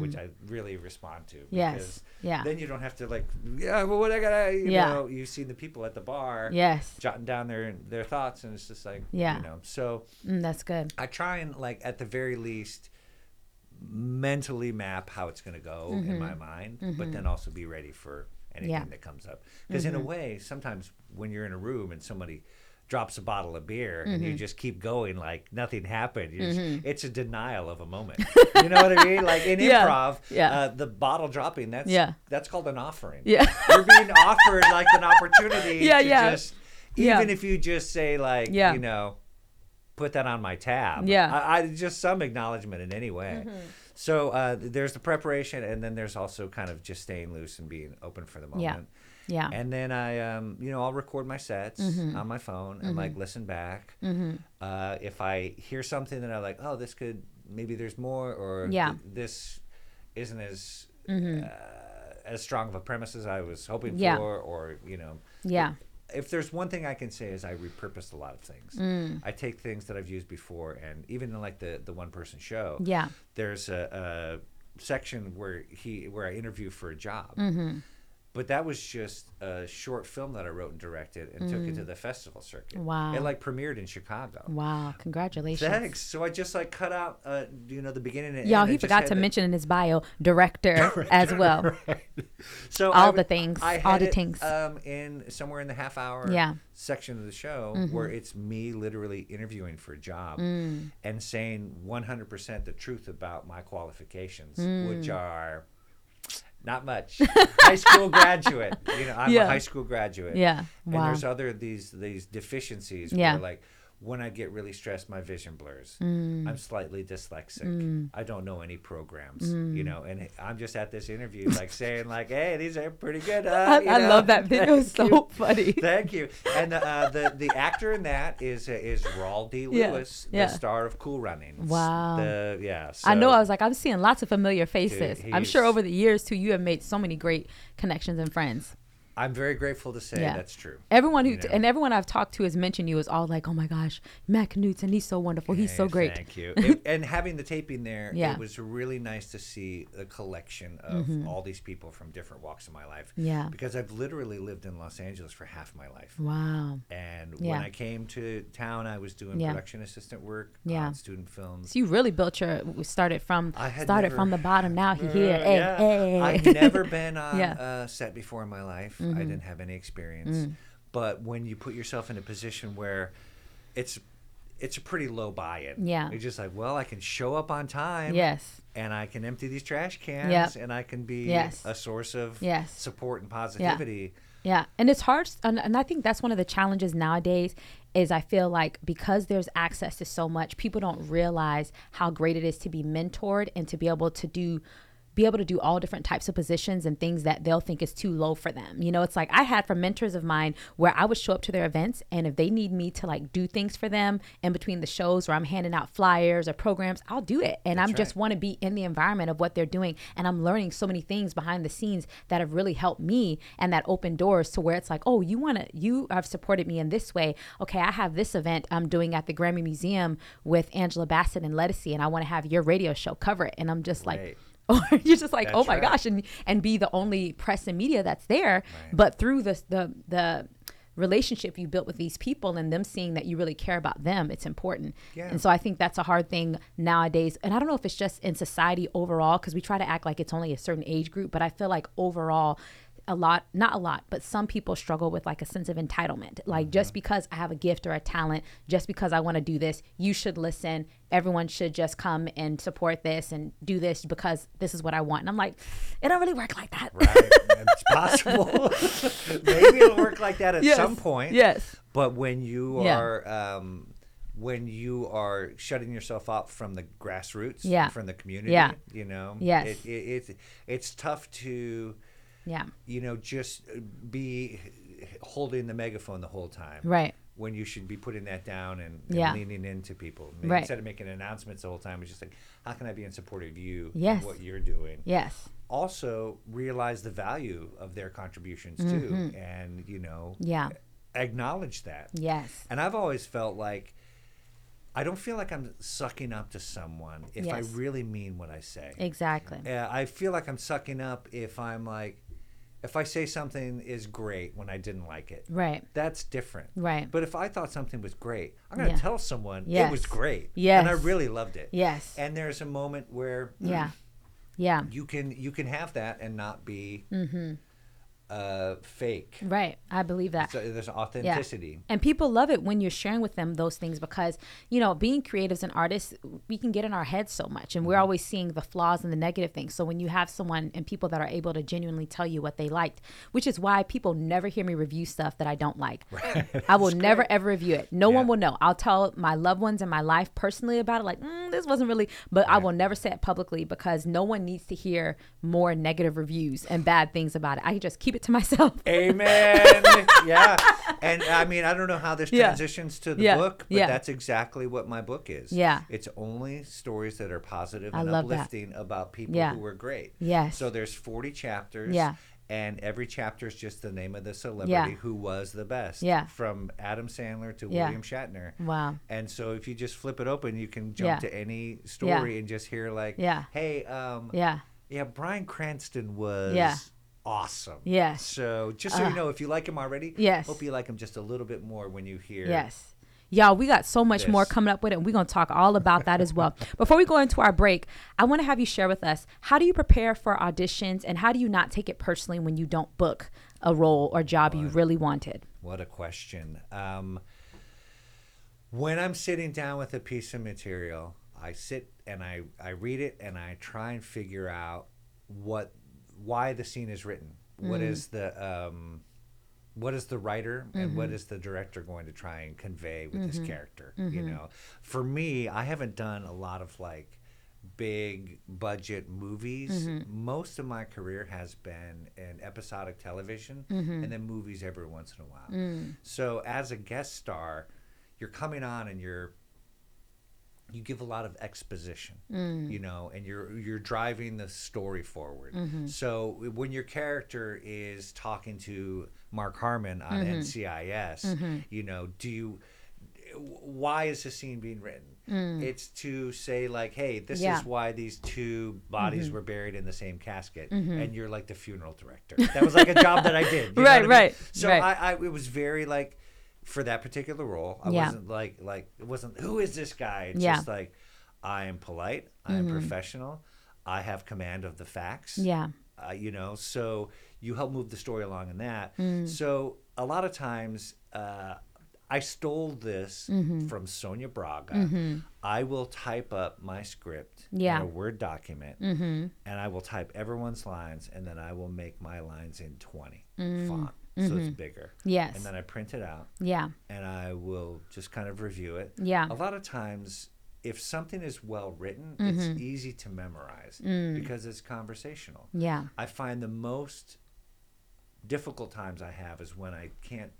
which I really respond to. Mm. Yes. Because Yeah. Then you don't have to like, yeah, well, what I gotta, you Yeah. know, you see the people at the bar yes jotting down their their thoughts, and it's just like, Yeah. you know. So mm, that's good I try and like at the very least mentally map how it's going to go in my mind, but then also be ready for anything Mm-hmm. Yeah. Mm-hmm. that comes up. Because in a way, sometimes when you're in a room and somebody drops a bottle of beer and Mm-hmm. you just keep going like nothing happened, just, it's a denial of a moment. *laughs* you know what I mean? Like in Yeah. improv, Yeah. Uh, the bottle dropping that's Yeah. that's called an offering. Yeah. you're being offered like an opportunity *laughs* Yeah, to yeah. just Yeah. even if you just say like Yeah. you know put that on my tab Yeah. Mm-hmm. I, I just some acknowledgement in any way so uh, there's the preparation and then there's also kind of just staying loose and being open for the moment Yeah. Yeah. Mm-hmm. and then I, um, you know, I'll record my sets on my phone and like listen back. Uh, if I hear something that I like, oh, this could maybe there's more, or Yeah. Mm-hmm. th- this isn't as uh, as strong of a premise as I was hoping Yeah. for, or you know, Yeah. If there's one thing I can say is I repurposed a lot of things. Mm. I take things that I've used before, and even in like the the one person show, Yeah. there's a, a section where he where I interview for a job. Mm-hmm. But that was just a short film that I wrote and directed and took it to the festival circuit. Mm. Wow. It like premiered in Chicago. Wow. Congratulations. Thanks. So I just like cut out, uh, you know, the beginning and Y'all, he forgot to mention in his bio, director, *laughs* as well. *laughs* So all the things, all the it, things. Um, in somewhere in the half hour Yeah. Mm-hmm. section of the show where it's me literally interviewing for a job Mm. and saying 100% the truth about my qualifications, which Mm. are not much. high school graduate. You know, I'm Yeah. a high school graduate. Yeah. And Wow. there's other these these deficiencies Yeah. where like when I get really stressed, my vision blurs. Mm. I'm slightly dyslexic. I don't know any programs, you know, and I'm just at this interview *laughs* like saying like, "Hey, these are pretty good." Huh? I, I love that video. *laughs* Thank so you. funny. *laughs* Thank you. And the, uh, the the actor in that is uh, is Rawle D. Yeah, Lewis, yeah. the star of Cool Runnings. Wow. The, yeah. I know. I was like, I'm seeing lots of familiar faces. I'm sure over the years too, you have made so many great connections and friends. I'm very grateful to say Yeah. that's true. Everyone who You know. and everyone I've talked to has mentioned you is all like, "Oh my gosh, Matt Knudsen, he's so wonderful. He's so great." Thank you. *laughs* It- and having the taping there, Yeah. it was really nice to see the collection of all these people from different walks of my life. Mm-hmm. Yeah. Because I've literally lived in Los Angeles for half my life. Wow. And Yeah. when I came to town, I was doing Yeah. production assistant work Yeah. on student films. So you really built your started from I started never- from the bottom. Now he *laughs* Uh, here. Hey, yeah. hey. I've never been *laughs* on. Mm-hmm. a set before in my life. I didn't have any experience. Mm. But when you put yourself in a position where it's it's a pretty low buy-in. Yeah. You're just like, well, I can show up on time. Yes. And I can empty these trash cans. Yep. And I can be Yes. a source of Yes. support and positivity. Yeah, and it's hard, and, and I think that's one of the challenges nowadays. Is I feel like because there's access to so much, people don't realize how great it is to be mentored and to be able to do be able to do all different types of positions and things that they'll think is too low for them. You know, it's like I had from mentors of mine where I would show up to their events and if they need me to like do things for them in between the shows or I'm handing out flyers or programs, I'll do it. And I'm just want to be in the environment of what they're doing and I'm learning so many things behind the scenes that have really helped me and that open doors to where it's like, "Oh, you want to you have supported me in this way. Okay, I have this event I'm doing at the Grammy Museum with Angela Bassett and Lettucey and I want to have your radio show cover it." And I'm just like Right. *laughs* or you're just like, That's oh my right. gosh, and and be the only press and media that's there. Right. But through the the the relationship you built with these people and them seeing that you really care about them, it's important. Yeah. And so I think that's a hard thing nowadays. And I don't know if it's just in society overall, because we try to act like it's only a certain age group, but I feel like overall, a lot not a lot but some people struggle with like a sense of entitlement like just because i have a gift or a talent just because i want to do this you should listen everyone should just come and support this and do this because this is what i want and i'm like it don't really work like that Right? it's possible. *laughs* *laughs* Maybe it'll work like that at Yes. some point. yes But when you Yeah. are um, when you are shutting yourself off from the grassroots, Yeah. from the community, Yeah. you know, Yes. it, it, it's it's tough to yeah you know just be holding the megaphone the whole time, right When you should be putting that down and, and Yeah. leaning into people Right. instead of making announcements the whole time. It's just like, how can I be in support of you? and Yes. what you're doing yes also realize the value of their contributions too and you know Mm-hmm. yeah acknowledge that yes and i've always felt like i don't feel like i'm sucking up to someone if i really mean what i say exactly uh, i feel like i'm sucking up if i'm like if i say something is great when i didn't like it right. that's different. Right. but if i thought something was great i'm going to Yeah. tell someone it was great and i really loved it. Yes. And there's a moment where yeah. yeah. you can you can have that and not be Mm-hmm. Uh, fake. right i believe that So there's authenticity. And people love it when you're sharing with them those things because, you know, being creatives and artists, we can get in our heads so much and we're Mm-hmm. always seeing the flaws and the negative things. So when you have someone and people that are able to genuinely tell you what they liked, which is why people never hear me review stuff that I don't like. *laughs* I will never ever review it. No one will know. I'll tell my loved ones in my life personally about it, like, mm, this wasn't really, but I will never say it publicly because no one needs to hear more negative reviews and bad things about it. I can just keep it to myself. *laughs* Amen. yeah. *laughs* And I mean, I don't know how this Yeah. transitions to the Yeah. book, but Yeah. that's exactly what my book is. Yeah. It's only stories that are positive and love that. uplifting about people Yeah. who were great. Yes. So there's 40 chapters. Yeah. And every chapter is just the name of the celebrity Yeah. who was the best. Yeah. From Adam Sandler to Yeah. William Shatner. Wow. And so if you just flip it open, you can jump Yeah. to any story and just hear like, Yeah. hey, um, Yeah. yeah, Bryan Cranston was Yeah. Awesome. Yes. So just so Uh, you know, if you like him already, yes. hope you like him just a little bit more when you hear. Yes. Y'all, we got so much more coming up with it, and we're going to talk all about that as well. *laughs* Before we go into our break, I want to have you share with us how do you prepare for auditions and how do you not take it personally when you don't book a role or job you really wanted? What a question. Um, when I'm sitting down with a piece of material, I sit and I, I read it and I try and figure out what why the scene is written. What Mm. is the um, what is the writer and what mm-hmm. is the director going to try and convey with this mm-hmm. character? You mm-hmm. know, for me, I haven't done a lot of like big budget movies. Most of my career has been in episodic television and then movies every once in a while. Mm. So as a guest star, you're coming on and you're you give a lot of exposition, mm. you know, and you're you're driving the story forward. Mm-hmm. So when your character is talking to Mark Harmon on mm-hmm. NCIS, mm-hmm. you know, do you why is this scene being written? Mm. It's to say like, hey, this Yeah. is why these two bodies were buried in the same casket, and you're like the funeral director. That was like a job that I did. know *laughs* Right, I mean? right, So right. I, I, it was very like, for that particular role, I Yeah. wasn't like like it wasn't who is this guy? It's Yeah. just like I am polite, I am professional, I have command of the facts. Yeah. Uh, you know, so you help move the story along in that. Mm. So a lot of times, uh, I stole this Mm-hmm. from Sonia Braga. I will type up my script Yeah. in a Word document, and I will type everyone's lines, and then I will make my lines in 20 font, so it's bigger. Mm. Mm-hmm. Yes. And then I print it out Yeah. and I will just kind of review it. Yeah. A lot of times, if something is well written, Mm-hmm. it's easy to memorize Mm. because it's conversational. Yeah. I find the most difficult times I have is when I can't.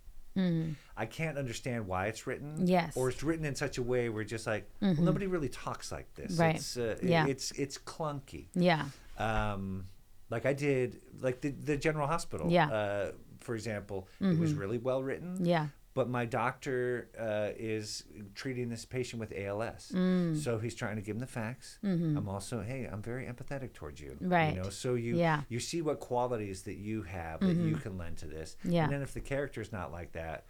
I can't understand why it's written. Mm. Yes. Mm-hmm. Or it's written in such a way where just like well, nobody really talks like this. Right. It's uh, Yeah. it's it's clunky. Yeah. Um, like I did, like the the General Hospital. Yeah. Mm-hmm. Uh, for example, it was really well written Yeah. but my doctor uh, is treating this patient with ALS. Mm. So he's trying to give him the facts. I'm also, hey, I'm very empathetic towards you. Mm-hmm. Right. You know, so you Yeah. you see what qualities that you have that you can lend to this. Yeah. And then if the character's not like that,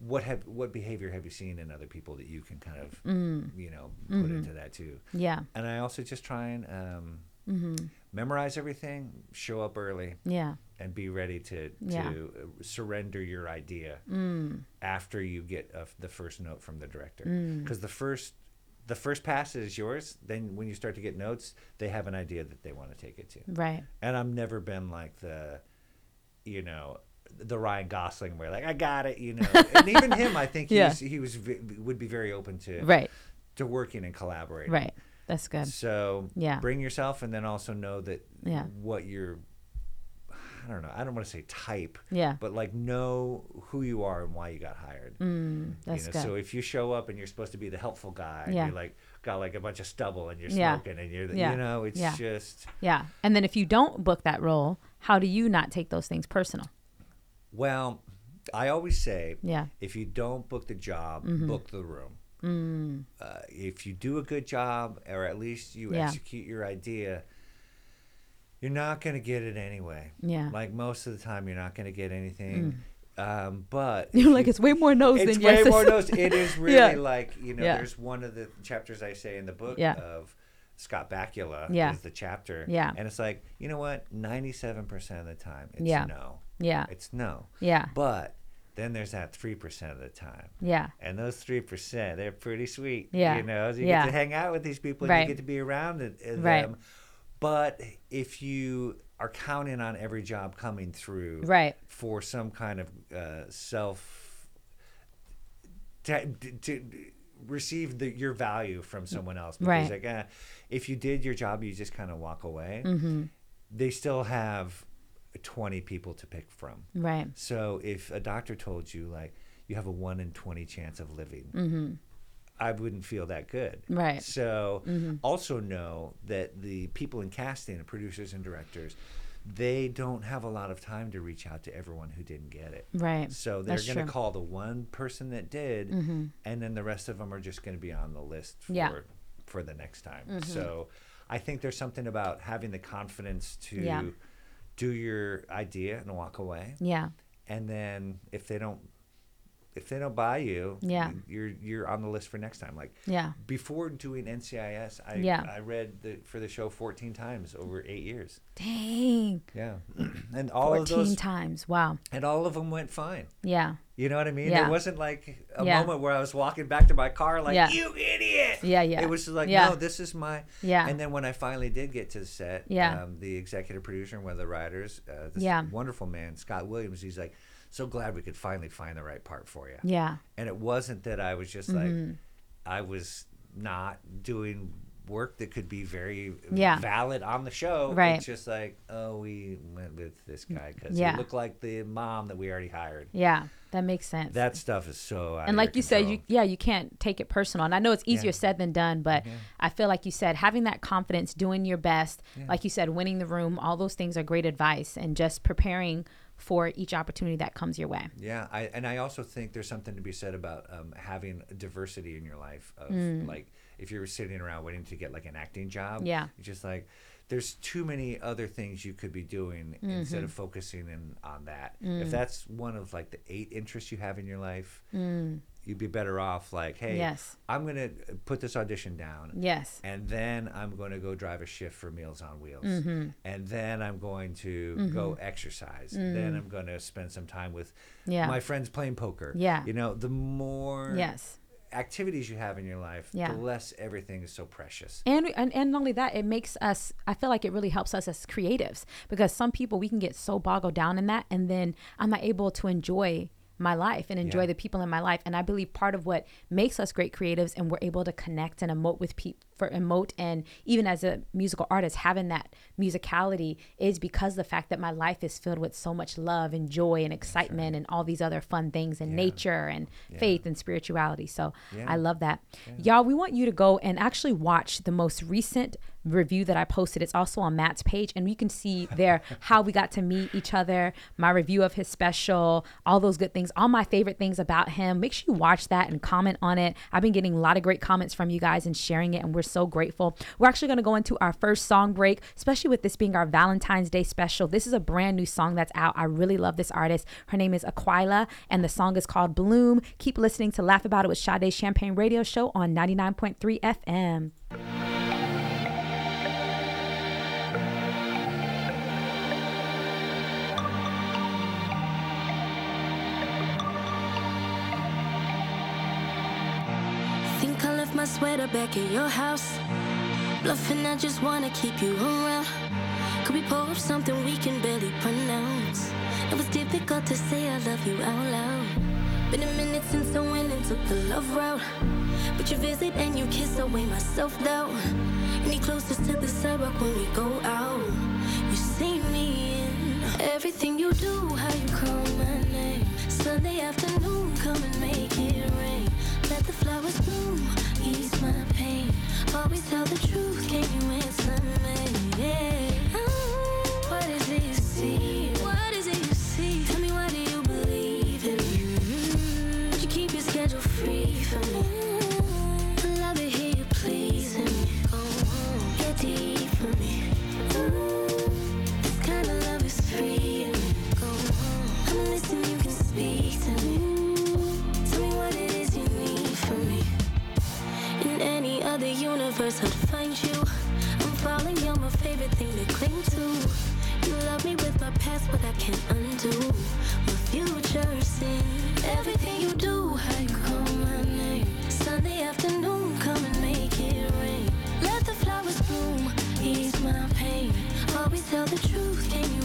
what have what behavior have you seen in other people that you can kind of Mm. you know put into that too? Yeah. And I also just try and um, Mm-hmm. memorize everything, show up early, Yeah. And be ready to Yeah. to surrender your idea Mm. after you get uh, the first note from the director. Mm. Because the first the first pass is yours. Then when you start to get notes, they have an idea that they want to take it to. Right. And I've never been like the, you know, the Ryan Gosling way, like I got it, you know. *laughs* and even him, I think Yeah. he's, he was would be very open to Right. to working and collaborating. Right. That's good. So Yeah. bring yourself, and then also know that Yeah. what you're. I don't know. I don't want to say type, Yeah. but like know who you are and why you got hired. Mm, that's you know, good. so if you show up and you're supposed to be the helpful guy, Yeah. you're like got like a bunch of stubble and you're Yeah. smoking and you're, the, Yeah. you know, it's Yeah. just yeah. And then if you don't book that role, how do you not take those things personal? well. I always say, Yeah. if you don't book the job, Mm-hmm. book the room. Mm, Uh, if you do a good job, or at least you Yeah. execute your idea, you're not going to get it anyway. yeah. Like most of the time, you're not going to get anything. Um, but *laughs* You're like you- it's way more no's it's than way yeses. more no's. It is *laughs* really Yeah. like you know. Yeah. There's one of the chapters I say in the book Yeah. of Scott Bakula Yeah. is the chapter. Yeah. and it's like you know what? Ninety-seven percent of the time, it's Yeah. no. yeah. It's no. Yeah. But then there's that three percent of the time. Yeah. And those three percent, they're pretty sweet. Yeah. You know, you Yeah. get to hang out with these people, and Right. you get to be around it, uh, Right. But if you are counting on every job coming through Right. for some kind of uh, self to, to receive the, your value from someone else, because Right. like, uh, if you did your job, you just kind of walk away. Mm-hmm. They still have twenty people to pick from. Right. So if a doctor told you like you have a one in twenty chance of living, Mm-hmm. I wouldn't feel that good. Right. So Mm-hmm. also know that the people in casting, the producers and directors, they don't have a lot of time to reach out to everyone who didn't get it. Right. So they're going to call the one person that did, Mm-hmm. and then the rest of them are just going to be on the list for Yeah. Mm-hmm. for the next time. So I think there's something about having the confidence to Yeah. do your idea and walk away Yeah. and then if they don't if they don't buy you Yeah. you're you're on the list for next time like Yeah. before doing ncis i Yeah. i read the, for the show 14 times over eight years Dang. yeah *clears throat* and all of 14 those times. Wow. and all of them went fine Yeah. you know what i mean Yeah. there wasn't like a Yeah. moment where i was walking back to my car like Yeah. you idiot Yeah, yeah. it was just like no this is my Yeah. and then when i finally did get to the set Yeah. um, the executive producer and one of the writers uh, this Yeah. wonderful man scott williams he's like so glad we could finally find the right part for you Yeah. and it wasn't that I was just Mm-hmm. like I was not doing work that could be very Yeah. valid on the show. Right. It's just like, oh, we went with this guy because Yeah. he looked like the mom that we already hired. Yeah. That makes sense. That stuff is so. And like you said, you yeah, you can't take it personal. And I know it's easier Yeah. said than done, but Yeah. I feel like you said having that confidence, doing your best, like you said, winning the room, all those things are great advice, and just preparing for each opportunity that comes your way. Yeah, I and I also think there's something to be said about um, having diversity in your life. Of Mm. like, if you're sitting around waiting to get like an acting job, Yeah. you're just like, there's too many other things you could be doing Mm-hmm. instead of focusing in on that. If that's one of like the eight interests you have in your life, you'd be better off like, hey, Mm. Yes. I'm gonna put this audition down. Yes. And then I'm going to go drive a shift for Meals on Wheels. Mm-hmm. And then I'm going to go exercise. Then I'm going to spend some time with Mm. Yeah. my friends playing poker. Yeah. You know, the more Yes. Activities you have in your life, Yeah. the less everything is so precious. And, and and not only that, it makes us. I feel like it really helps us as creatives because some people we can get so boggled down in that, and then I'm not able to enjoy my life and enjoy Yeah. the people in my life. And I believe part of what makes us great creatives and we're able to connect and emote with pe- for emote and even as a musical artist having that musicality is because the fact that my life is filled with so much love and joy and excitement and all these other fun things and nature and faith and spirituality. So I love that. Y'all, we want you to go and actually watch the most recent review that I posted. It's also on Matt's page, and you can see there *laughs* how we got to meet each other, my review of his special, all those good things, all my favorite things about him. Make sure you watch that and comment on it. I've been getting a lot of great comments from you guys and sharing it, and we're so grateful. We're actually going to go into our first song break, especially with this being our Valentine's Day special. This is a brand new song that's out. I really love this artist. Her name is Aquila, and the song is called Bloom. Keep listening to Laugh About It with Sade Champagne Radio Show on 99.3 FM. Sweater back at your house. Bluffing, I just wanna keep you around. Could we pour up something we can barely pronounce? It was difficult to say I love you out loud. Been a minute since I went and took the love route. But you visit and you kiss away my self doubt. Any closest to the sidewalk when we go out? You see me in everything you do, how you call my name. Sunday afternoon, come and make it rain. The flowers bloom, ease my pain. Always tell the truth, can you answer me? What is it you see? What is it you see? Tell me, why do you believe in you keep your schedule free for me? Other universe, I'd find you. I'm falling, you're my favorite thing to cling to. You love me with my past, but I can't undo my future sin. Everything you do, how you call my name. Sunday afternoon, come and make it rain. Let the flowers bloom, ease my pain. Always tell the truth, can you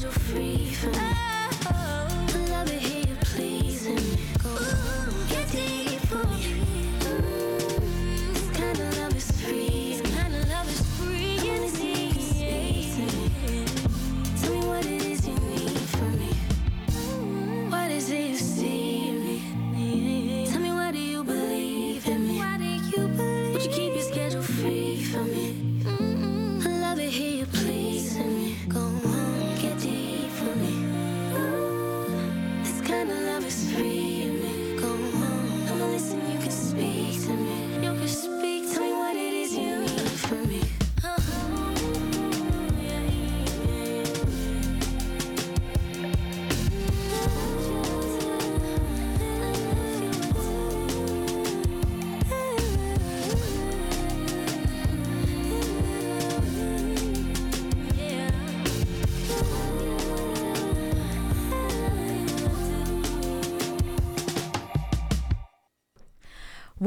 your schedule free for me? I love to hear you pleasing. Go on,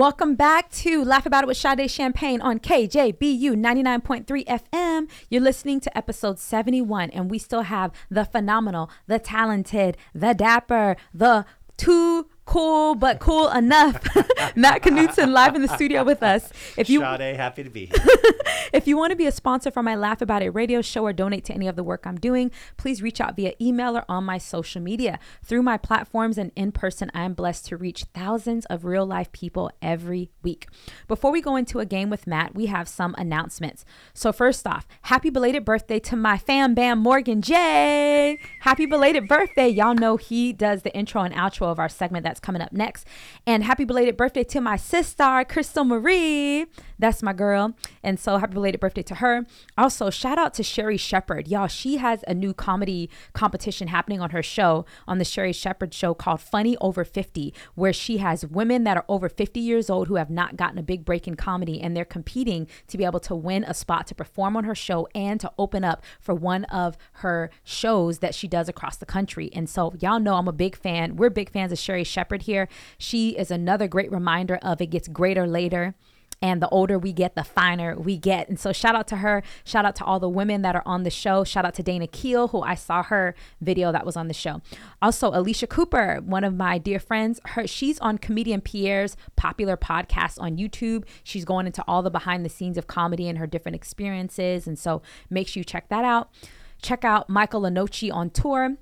Welcome back to Laugh About It with Sade Champagne on KJBU 99.3 FM. You're listening to episode 71, and we still have the phenomenal, the talented, the dapper, the too cool but cool enough *laughs* Matt Knudsen live in the studio with us. If you Sade, happy to be here. *laughs* if you want to be a sponsor for my Laugh About It radio show or donate to any of the work I'm doing, please reach out via email or on my social media. Through my platforms and in person, I am blessed to reach thousands of real life people every week. Before we go into a game with Matt, we have some announcements. So, first off, happy belated birthday to my fam bam Morgan J. Happy belated birthday. Y'all know he does the intro and outro of our segment that's coming up next. And happy belated birthday to my sister, Crystal Marie. That's my girl. And so happy belated birthday to her. Also, shout out to Sherri Shepherd. Y'all, she has a new comedy competition happening on her show, on the Sherri Shepherd show called Funny Over 50, where she has women that are over 50 years old who have not gotten a big break in comedy and they're competing to be able to win a spot to perform on her show and to open up for one of her shows that she does across the country. And so, y'all know I'm a big fan. We're big fans of Sherri Shepherd here. She is another great reminder of it gets greater later And the older we get, the finer we get. And so shout out to her. Shout out to all the women that are on the show. Shout out to Dana Keel, who I saw her video that was on the show. Also, Alicia Cooper, one of my dear friends, her she's on comedian Pierre's popular podcast on YouTube. She's going into all the behind the scenes of comedy and her different experiences. And so make sure you check that out. Check out Michael Lenoci on tour.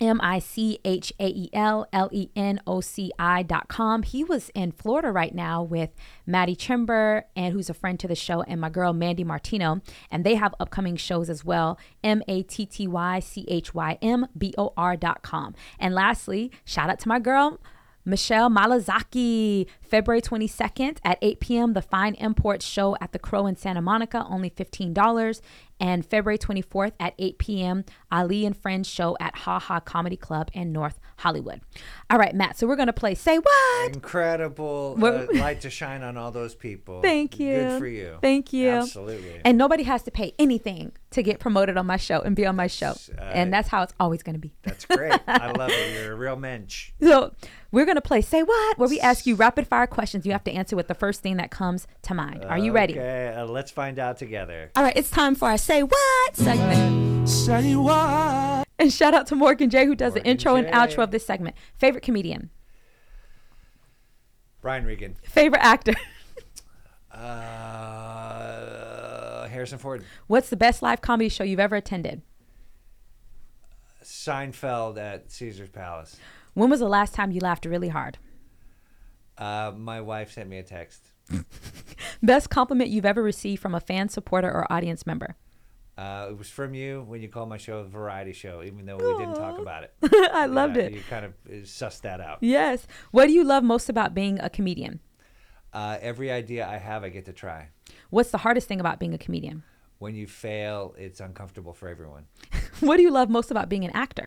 M I C H A E L L E N O C I dot com. He was in Florida right now with Matty Chymbor, and who's a friend to the show, and my girl Mandy Martino. And they have upcoming shows as well. M A T T Y C H Y M B O R dot com. And lastly, shout out to my girl. Michelle Malazaki, February 22nd at 8 p.m., the Fine Imports show at the Crow in Santa Monica, only $15. And February 24th at 8 p.m., Ali and Friends show at Ha Ha Comedy Club in North Hollywood. All right, Matt, so we're going to play Say What? Incredible uh, *laughs* light to shine on all those people. Thank you. Good for you. Thank you. Absolutely. And nobody has to pay anything to get promoted on my show and be on my show. Uh, and that's how it's always going to be. That's great. I love it. *laughs* You're a real mensch. So we're gonna play Say What, where we ask you rapid fire questions. You have to answer with the first thing that comes to mind. Are you ready? Okay, uh, let's find out together. All right, it's time for our Say What segment. Say what? And shout out to Morgan J, who does the Morgan intro and outro of this segment. Favorite comedian, Brian Regan. favorite actor. *laughs* Uh, Harrison Ford. What's the best live comedy show you've ever attended? Seinfeld at Caesar's Palace. When was the last time you laughed really hard? Uh, my wife sent me a text. *laughs* Best compliment you've ever received from a fan, supporter, or audience member? Uh, it was from you when you called my show a variety show, even though we didn't talk about it. *laughs* I loved it. You kind of uh, sussed that out. Yes. What do you love most about being a comedian? Uh, every idea I have, I get to try. What's the hardest thing about being a comedian? When you fail, it's uncomfortable for everyone. *laughs* What do you love most about being an actor?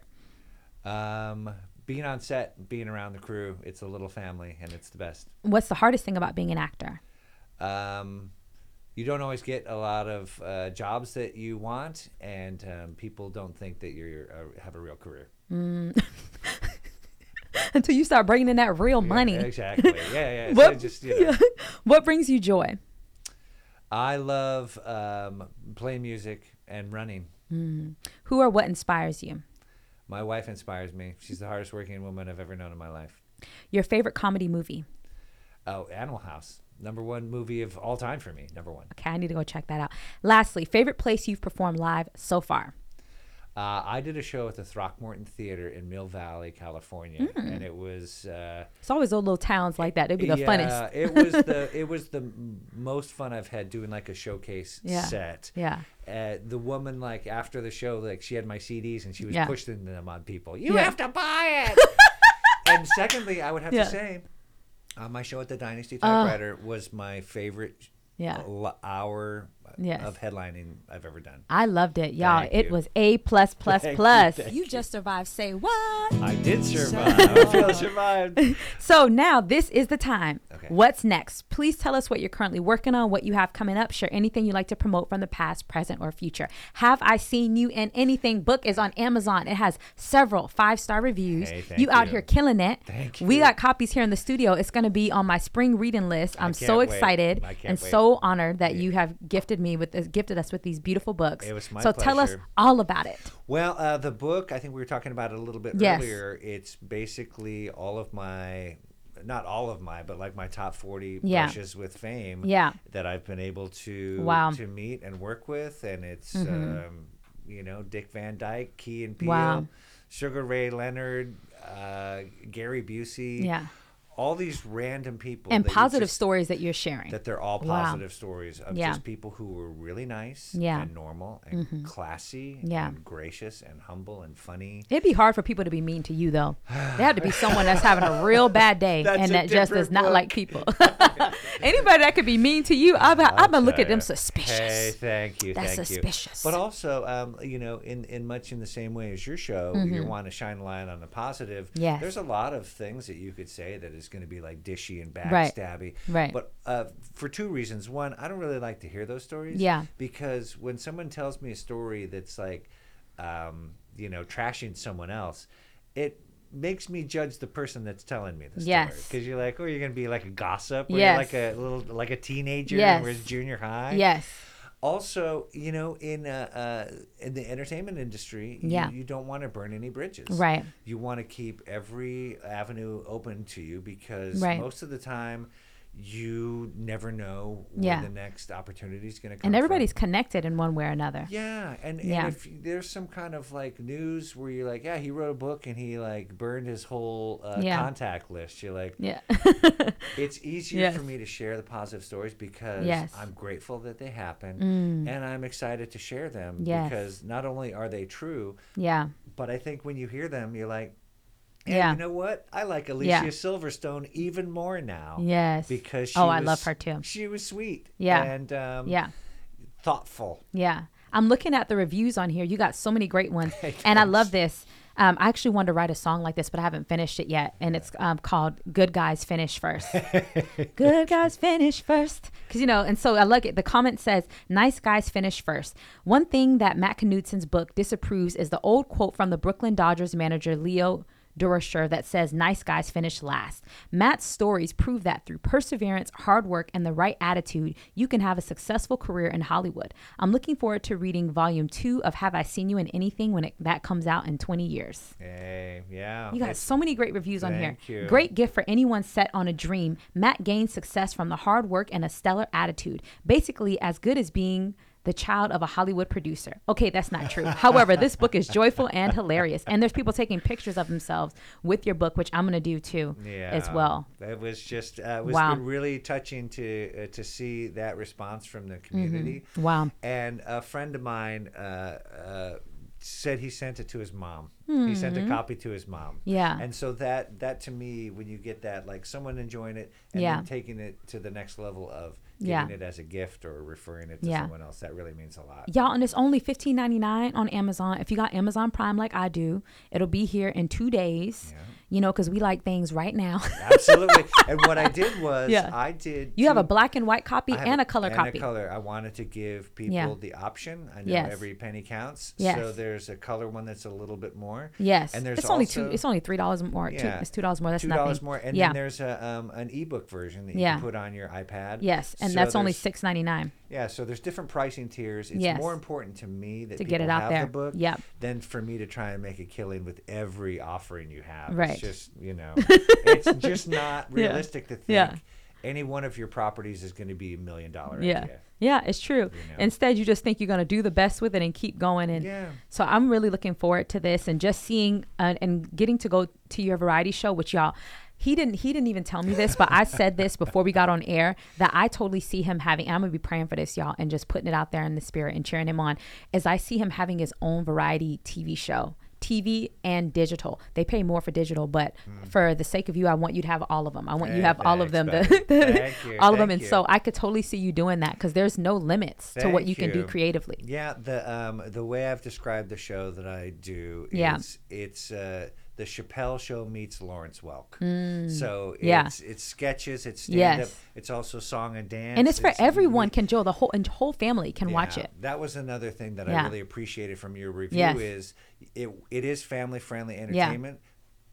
Um, being on set, being around the crew, it's a little family, and it's the best. What's the hardest thing about being an actor? Um, you don't always get a lot of uh, jobs that you want, and um, people don't think that you're uh, have a real career. *laughs* Until you start bringing in that real money. Exactly. Yeah, yeah. *laughs* So What, just, you *laughs* know, what brings you joy? I love um, playing music and running. Who or what inspires you? My wife inspires me. She's the hardest working woman I've ever known in my life. Your favorite comedy movie? Oh, Animal House, number one movie of all time for me. Number one. Okay, I need to go check that out. Lastly, favorite place you've performed live so far? Uh, I did a show at the Throckmorton Theater in Mill Valley, California, and it was. Uh, It's always those little towns like that. It'd be the yeah, funnest. it was the *laughs* it was the m- most fun I've had doing like a showcase Yeah. set. Yeah. Uh, the woman like after the show, like she had my CDs and she was Yeah. pushing them on people. You have to buy it. *laughs* and secondly, I would have to say, uh, my show at the Dynasty Typewriter was my favorite Yeah. l- hour Yes. of headlining I've ever done. I loved it, y'all. Thank it you. was A plus *laughs* plus Thank you, plus. thank You just survived. Say what? I did survive. *laughs* I feel survived. *laughs* So now this is the time. Okay. What's next? Please tell us what you're currently working on, what you have coming up. Share anything you'd like to promote from the past, present, or future. Have I Seen You in Anything book is on Amazon. It has several five star reviews. Hey, thank you out here killing it. Thank you. We got copies here in the studio. It's going to be on my spring reading list. I'm can't so wait. excited I can't and wait. so honored that you have gifted me with this, gifted us with these beautiful books. It was my so tell us all about it. Well, uh, the book, I think we were talking about it a little bit Yes. earlier. It's basically all of my, not all of my, but like my top 40 Yeah. brushes with fame Yeah. that I've been able to Wow. Mm-hmm. to meet and work with. And it's, um, you know, Dick Van Dyke, Key and Peele, Wow. Sugar Ray Leonard, uh, Gary Busey. Yeah. All these random people. And positive just- stories that you're sharing. that they're all Wow. positive stories of Yeah. just people who were really nice Yeah. Mm-hmm. and normal and classy Yeah. and gracious and humble and funny. It'd be hard for people to be mean to you, though. They have to be someone that's having a real bad day *laughs* and that just does not book. like people. *laughs* *laughs* Anybody that could be mean to you, I've, I've been looking at them suspicious. Hey, thank you, That's thank suspicious. you. But also, um, you know, in, in much in the same way as your show, you want to shine a light on the positive. Mm-hmm. Yes. There's a lot of things that you could say that is going to be like dishy and backstabby. Right. right. But uh, for two reasons. One, I don't really like to hear those stories. Yeah. Because when someone tells me a story that's like, um, you know, trashing someone else, it makes me judge the person that's telling me the story. Yes. Because you're like, oh, you're gonna be like a gossip. Or Yes. Like a little, like a teenager. Yes. Whereas junior high. Yes. Also, you know, in uh, uh, in the entertainment industry, you- Yeah. you, don't want to burn any bridges. Right. You want to keep every avenue open to you because Right. most of the time, you never know Yeah. the next opportunity is going to come. And from. everybody's connected in one way or another. Yeah, and, and Yeah. if there's some kind of like news where you're like, yeah, he wrote a book and he like burned his whole uh, Yeah. contact list, you're like, Yeah. *laughs* it's easier Yes. for me to share the positive stories because Yes. Mm. I'm grateful that they happen and I'm excited to share them Yes. because not only are they true, yeah. but I think when you hear them, you're like, hey, Yeah. you know what? I like Alicia Yeah. Silverstone even more now. Yes. Because she Oh, I love her too. She was sweet. Yeah. And um, Yeah. thoughtful. Yeah. I'm looking at the reviews on here. You got so many great ones. *laughs* and I love this. Um, I actually wanted to write a song like this, but I haven't finished it yet. And it's um, called Good Guys Finish First. *laughs* Good guys finish first. Because, you know, and so I like it. The comment says, nice guys finish first. One thing that Matt Knudsen's book disapproves is the old quote from the Brooklyn Dodgers manager, Leo Durocher that says nice guys finish last. Matt's stories prove that through perseverance, hard work, and the right attitude, you can have a successful career in Hollywood. I'm looking forward to reading volume two of Have I Seen You in Anything when it, that comes out in 20 years. Hey, yeah. You got so many great reviews on here. You. Great gift for anyone set on a dream. Matt gained success from the hard work and a stellar attitude. Basically, as good as being the child of a Hollywood producer. Okay, that's not true. However, this book is joyful and *laughs* hilarious. And there's people taking pictures of themselves with your book, which I'm going to do too yeah, as well. It was just uh, it was Wow. really touching to uh, to see that response from the community. Mm-hmm. Wow. And a friend of mine uh, uh, said he sent it to his mom. He sent a copy to his mom. Mm-hmm. Yeah. And so that that to me, when you get that, like someone enjoying it and Yeah. then taking it to the next level of giving Yeah. it as a gift or referring it to Yeah. someone else, that really means a lot. Y'all, and it's only $15.99 on Amazon. If you got Amazon Prime like I do, it'll be here in two days. You know, because we like things right now. *laughs* Absolutely. and what I did was Yeah. I did. you have a black and white copy and a color and copy. A color. I wanted to give people Yeah. the option. I know Yes. every penny counts. Yes. So there's a color one that's a little bit more. Yes, And there's it's only two. It's only three dollars more. Two, Yeah. it's two dollars more. That's Two nothing. dollars more, and yeah, then there's a um, an ebook version that you Yeah. can put on your iPad. yes, and So that's only six ninety nine. Yeah, so there's different pricing tiers. It's Yes. more important to me that To people get it out have there. the book Yep. than for me to try and make a killing with every offering you have. Right. It's just you know, *laughs* it's just not realistic to think Yeah. any one of your properties is going to be a million dollar Yeah, idea. yeah, it's true. know. Instead, you just think you're gonna do the best with it and keep going. And Yeah. so I'm really looking forward to this and just seeing uh, and getting to go to your variety show, which y'all. He didn't. He didn't even tell me this, but I said this before we got on air that I totally see him having. And I'm gonna be praying for this, y'all, and just putting it out there in the spirit and cheering him on. As I see him having his own variety TV show, TV and digital. They pay more for digital, but for the sake of you, I want you to have all of them. I want you to Hey, have all of them. thanks, The. Thank you, *laughs* all of them, thank and so. I could totally see you doing that because there's no limits to what Thank you can do creatively. Yeah, the um the way I've described the show that I do Yeah. is it's uh the Chappelle show meets Lawrence Welk. So it's Mm. Yeah. it's sketches, it's stand up, Yes. it's also song and dance. And it's for everyone. Can Joe the whole and whole family can watch it. That was another thing that Yeah. I really appreciated from your review Yes. is it it is family friendly entertainment.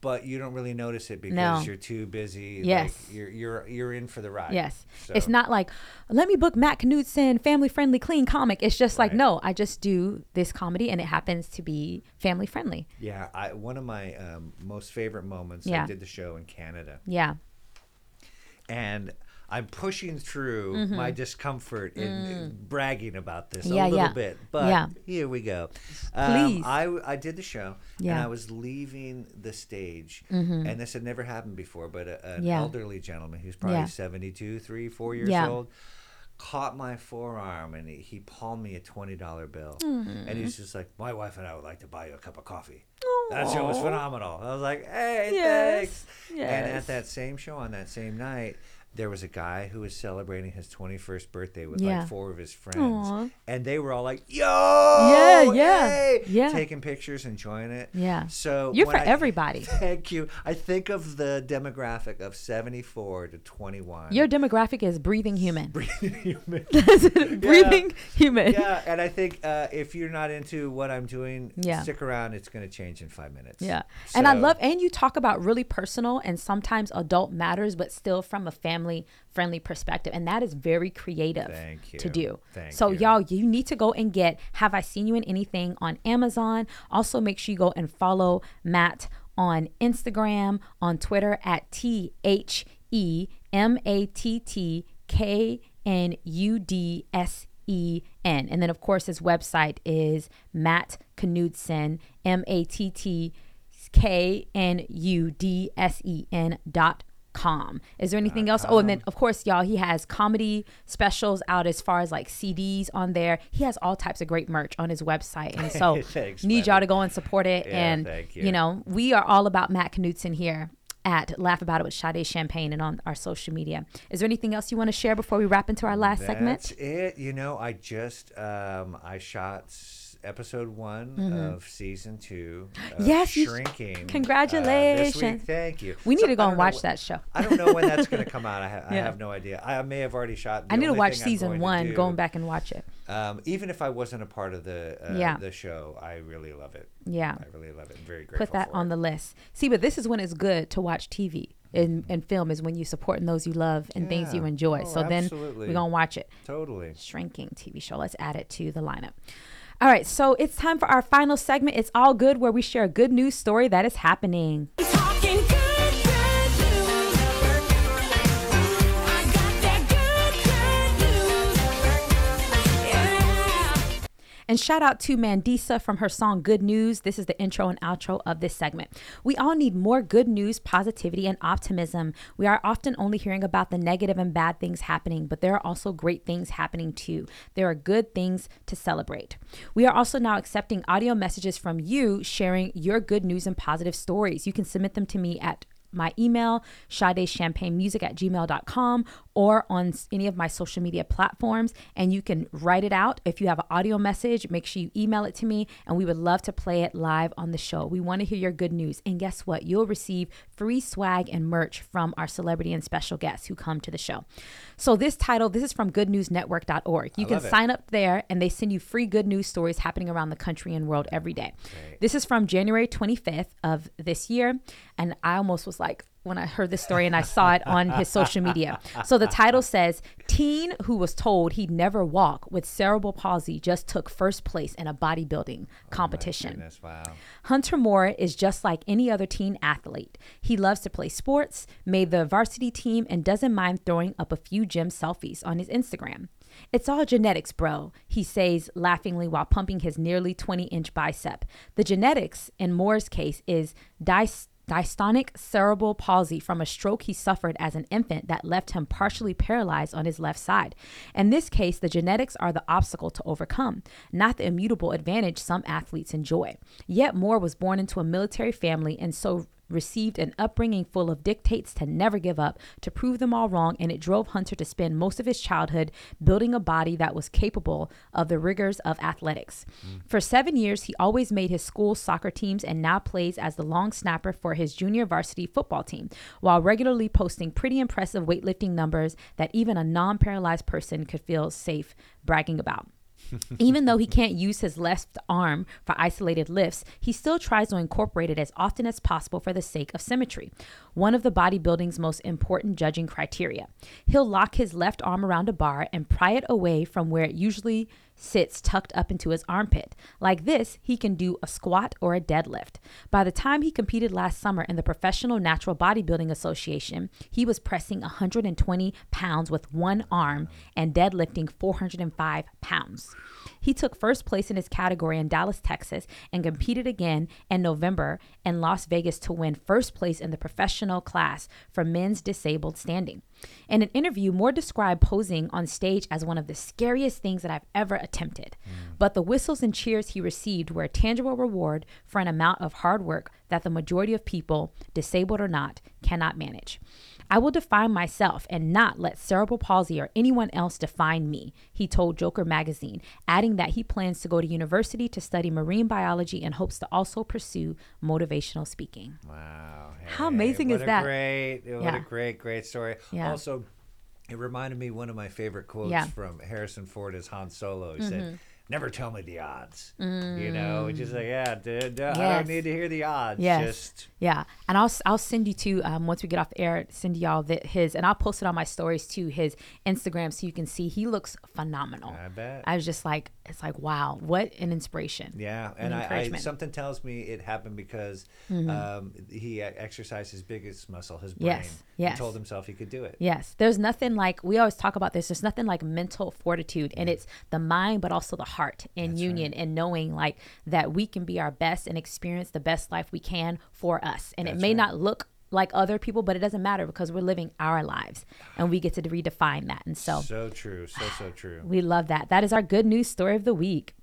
But you don't really notice it because No. you're too busy. Yes. like, you're you're you're in for the ride. Yes, So- it's not like let me book Matt Knudsen, family friendly, clean comic. It's just like no, I just do this comedy, and it happens to be family friendly. Yeah, I one of my um, most favorite moments. Yeah. I did the show in Canada, Yeah, and I'm pushing through my discomfort in bragging about this Mm-hmm. Yeah, a little yeah. bit. But Yeah. here we go. Please. Um, I w- I did the show, and. I was leaving the stage, and this had never happened before. But a, an Mm-hmm. Elderly gentleman, who's probably Yeah. 72, three, four years Yeah. old. Caught my forearm and he, he palmed me a twenty dollar bill, and he's just like, "My wife and I would like to buy you a cup of coffee." That show was phenomenal. I was like, "Hey, Yes, thanks." And at that same show on that same night, there was a guy who was celebrating his 21st birthday with Yeah. like four of his friends, Aw. and they were all like, "Yo, Yeah, yeah, hey!" yeah. taking pictures, enjoying it. Yeah. So You're for I- *laughs* everybody. Thank you. I think of the demographic of 74 to 21. Your demographic is breathing human. breathing *laughs* human. *laughs* breathing human. yeah, and I think uh, if you're not into what I'm doing, Yeah. stick around. It's going to change in five minutes. Yeah. And I love, and you talk about really personal and sometimes adult matters, but still from a family friendly perspective. And that is very creative to do. Thank so, you. y'all, you need to go and get Have I Seen You in Anything on Amazon. Also, make sure you go and follow Matt on Instagram, on Twitter at T H E M A T T K N U D S E N. And then, of course, his website is Matt Knudsen, M A T T K N U D S E N dot com. Is there anything else? Oh, and then of course, y'all, he has comedy specials out as far as like CDs on there. He has all types of great merch on his website. And so *laughs* Thanks, need y'all to go and support it. Yeah, and you. you. know, we are all about Matt Knudsen here at Laugh About It with Sade Champagne and on our social media. Is there anything else you want to share before we wrap into our last segment? That's it. You know, I just um, I shot episode one of season two. Of Mm-hmm. Yes, shrinking. uh, Congratulations. week. Thank you. We need So- to go and watch wh- that show. I don't know when that's going *laughs* to come out. I, ha- I have no idea. I may have already shot. I need to watch season one, do- going back and watch it. Um, even if I wasn't a part of the uh, Yeah. the show, I really love it. Yeah. I really love it. I'm very grateful. Put that on it. the list. See, but this is when it's good to watch TV and, and film is when you supporting those you love and things you enjoy. Oh, so then absolutely. we're going to watch it. Totally. Shrinking TV show. Let's add it to the lineup. All right, so it's time for our final segment. It's all good where we share a good news story that is happening. And shout out to Mandisa from her song Good News. This is the intro and outro of this segment. We all need more good news, positivity, and optimism. We are often only hearing about the negative and bad things happening, but there are also great things happening too. There are good things to celebrate. We are also now accepting audio messages from you sharing your good news and positive stories. You can submit them to me at my email, Music at gmail.com, or on any of my social media platforms. And you can write it out. If you have an audio message, make sure you email it to me, and we would love to play it live on the show. We want to hear your good news. And guess what? You'll receive free swag and merch from our celebrity and special guests who come to the show. So, this title, this is from goodnewsnetwork.org. You can it. sign up there, and they send you free good news stories happening around the country and world every day. This is from January 25th of this year. And I almost was like, when I heard this story and I saw it on his social media. So the title says Teen who was told he'd never walk with cerebral palsy just took first place in a bodybuilding competition. Goodness, wow. Hunter Moore is just like any other teen athlete. He loves to play sports, made the varsity team, and doesn't mind throwing up a few gym selfies on his Instagram. It's all genetics, bro, he says laughingly while pumping his nearly 20 inch bicep. The genetics, in Moore's case, is dys- dystonic cerebral palsy from a stroke he suffered as an infant that left him partially paralyzed on his left side. In this case, the genetics are the obstacle to overcome, not the immutable advantage some athletes enjoy. Yet Moore was born into a military family and so received an upbringing full of dictates to never give up, to prove them all wrong, and it drove Hunter to spend most of his childhood building a body that was capable of the rigors of athletics. Mm. For seven years, he always made his school soccer teams and now plays as the long snapper for his junior varsity football team, while regularly posting pretty impressive weightlifting numbers that even a non paralyzed person could feel safe bragging about. Even though he can't use his left arm for isolated lifts, he still tries to incorporate it as often as possible for the sake of symmetry, one of the bodybuilding's most important judging criteria. He'll lock his left arm around a bar and pry it away from where it usually sits tucked up into his armpit. Like this, he can do a squat or a deadlift. By the time he competed last summer in the Professional Natural Bodybuilding Association, he was pressing 120 pounds with one arm and deadlifting 405 pounds. He took first place in his category in Dallas, Texas, and competed again in November in Las Vegas to win first place in the professional class for men's disabled standing. In an interview, Moore described posing on stage as one of the scariest things that I've ever attempted. Mm. But the whistles and cheers he received were a tangible reward for an amount of hard work that the majority of people, disabled or not, cannot manage. I will define myself and not let cerebral palsy or anyone else define me, he told Joker magazine, adding that he plans to go to university to study marine biology and hopes to also pursue motivational speaking. Wow. How amazing is that? Great, what Yeah. a great, great story. Yeah. Also, it reminded me one of my favorite quotes Yeah. Mm-hmm. from Harrison Ford as Han Solo. He said, "Never tell me the odds." You know, which is like, yeah, dude, I Yes. don't need to hear the odds. Yes. Just Yeah, and I'll I'll send you to um, once we get off the air, send y'all the, his, and I'll post it on my stories too, his Instagram, so you can see he looks phenomenal. I bet. I was just like, it's like wow, what an inspiration. Yeah, and and I, I. Mm-hmm. something tells me it happened because um, he exercised his biggest muscle, his brain. Yes, yes. He told himself he could do it. Yes, there's nothing like we always talk about this. There's nothing like mental fortitude, and it's the mind, but also the heart in union, and knowing like that we can be our best and experience the best life we can for us. And it may right. not look like other people, but it doesn't matter because we're living our lives, and we get to redefine that. And so So true, so so true. we love that. That is our good news story of the week.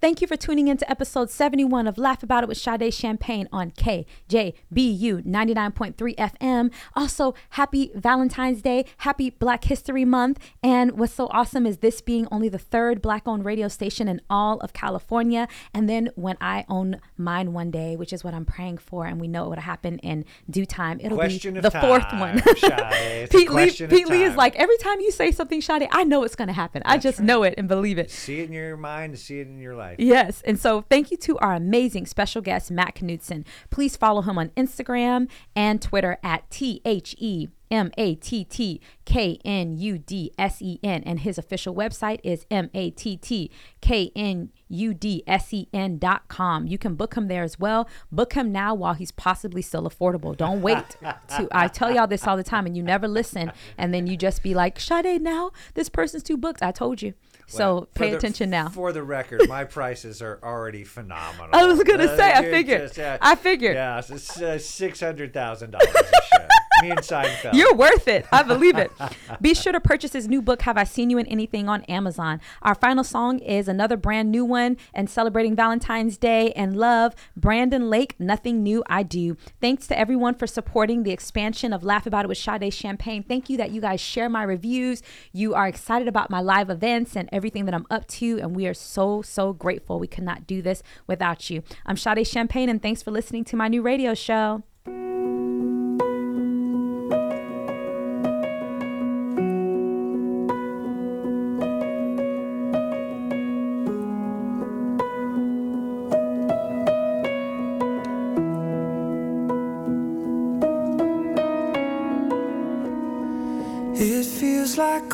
Thank you for tuning in to episode 71 of Laugh About It with Sade Champagne on KJBU 99.3 FM. Also, happy Valentine's Day, happy Black History Month. And what's so awesome is this being only the third Black owned radio station in all of California. And then when I own mine one day, which is what I'm praying for, and we know it would happen in due time, it'll Question be the fourth one. Sade. It's a *laughs* Pete Lee, Pete Lee is like, every time you say something, Sade, I know it's going to happen. I just know it and believe it. See it in your mind, see it in your life. Yes. And so thank you to our amazing special guest, Matt Knudsen. Please follow him on Instagram and Twitter at T H E M A T T K N U D S E N. And his official website is M A T T K N U D S E N dot com. You can book him there as well. Book him now while he's possibly still affordable. Don't wait *laughs* to, I tell y'all this all the time and you never listen. And then you just be like, Sade, now this person's too booked. I told you. So Well, for pay the- attention now. For the record, my *laughs* prices are already phenomenal. I was gonna Uh, say, I figured. I figured. Yeah, it's uh, six hundred thousand dollars a show. Me and Seinfeld. *laughs* You're worth it. I believe it. *laughs* Be sure to purchase his new book, Have I Seen You in Anything, on Amazon. Our final song is another brand new one and celebrating Valentine's Day and love. Brandon Lake, Nothing New I Do. Thanks to everyone for supporting the expansion of Laugh About It with Sade Champagne. Thank you that you guys share my reviews. You are excited about my live events and everything that I'm up to. And we are so, so grateful. We could not do this without you. I'm Sade Champagne, and thanks for listening to my new radio show.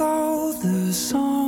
All the songs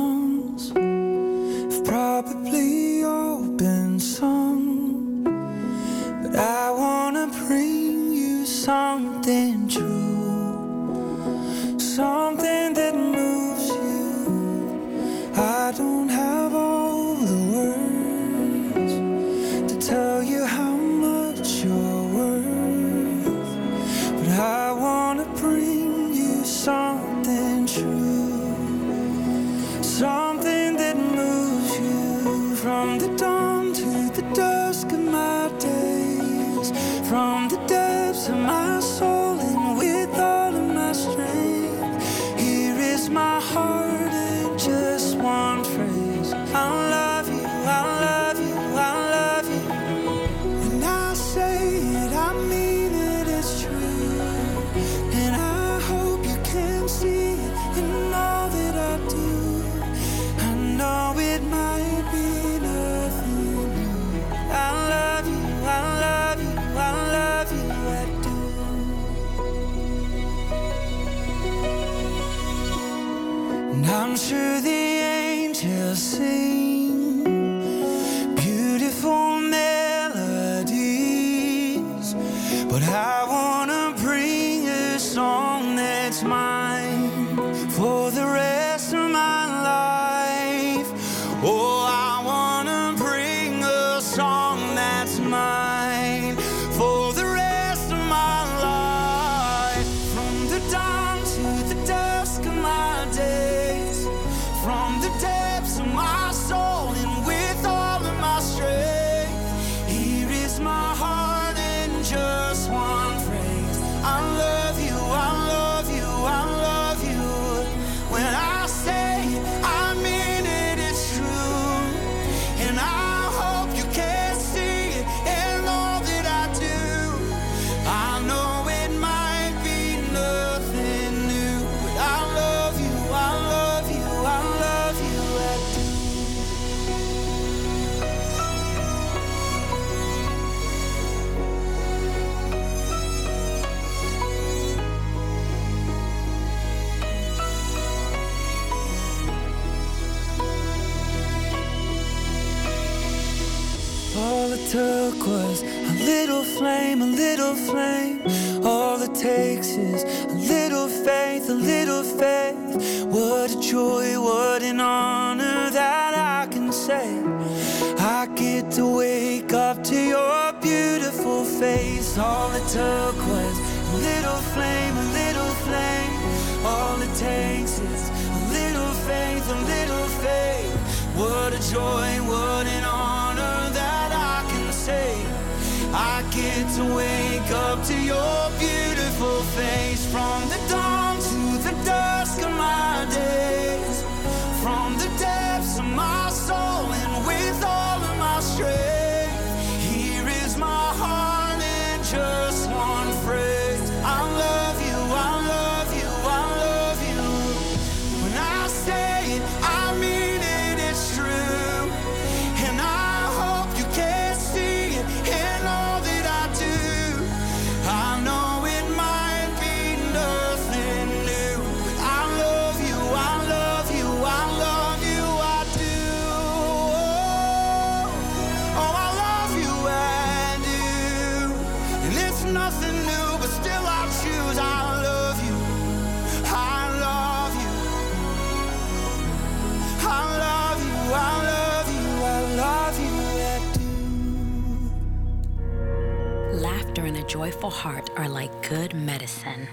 heart are like good medicine.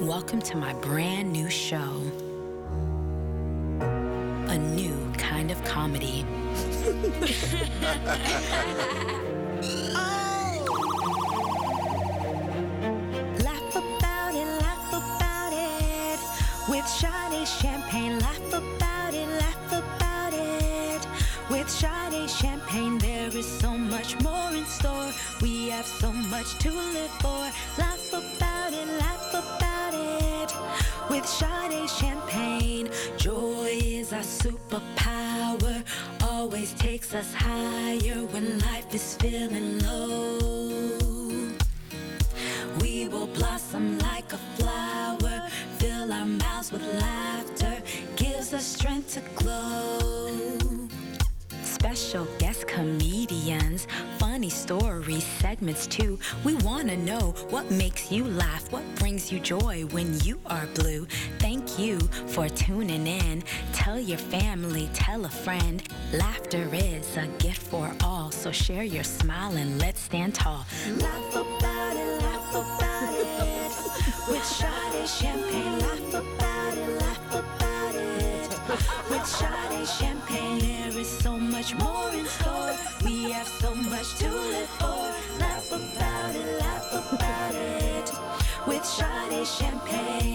Welcome to my brand new show. A new kind of comedy. *laughs* us higher when life is feeling low. We will blossom like a flower, fill our mouths with laughter, gives us strength to glow. Special guest comedians, funny stories, segments too. We want to know what makes you laugh, what brings you joy when you are blue. Thank you for tuning in. Tell your family, tell a friend. Laughter is a gift for all, so share your smile and let's stand tall. Laugh about it, laugh about it. With Sade Champagne, laugh about it, laugh about it. With Sade Champagne, there is so much more in store. We have so much to live for. Champagne.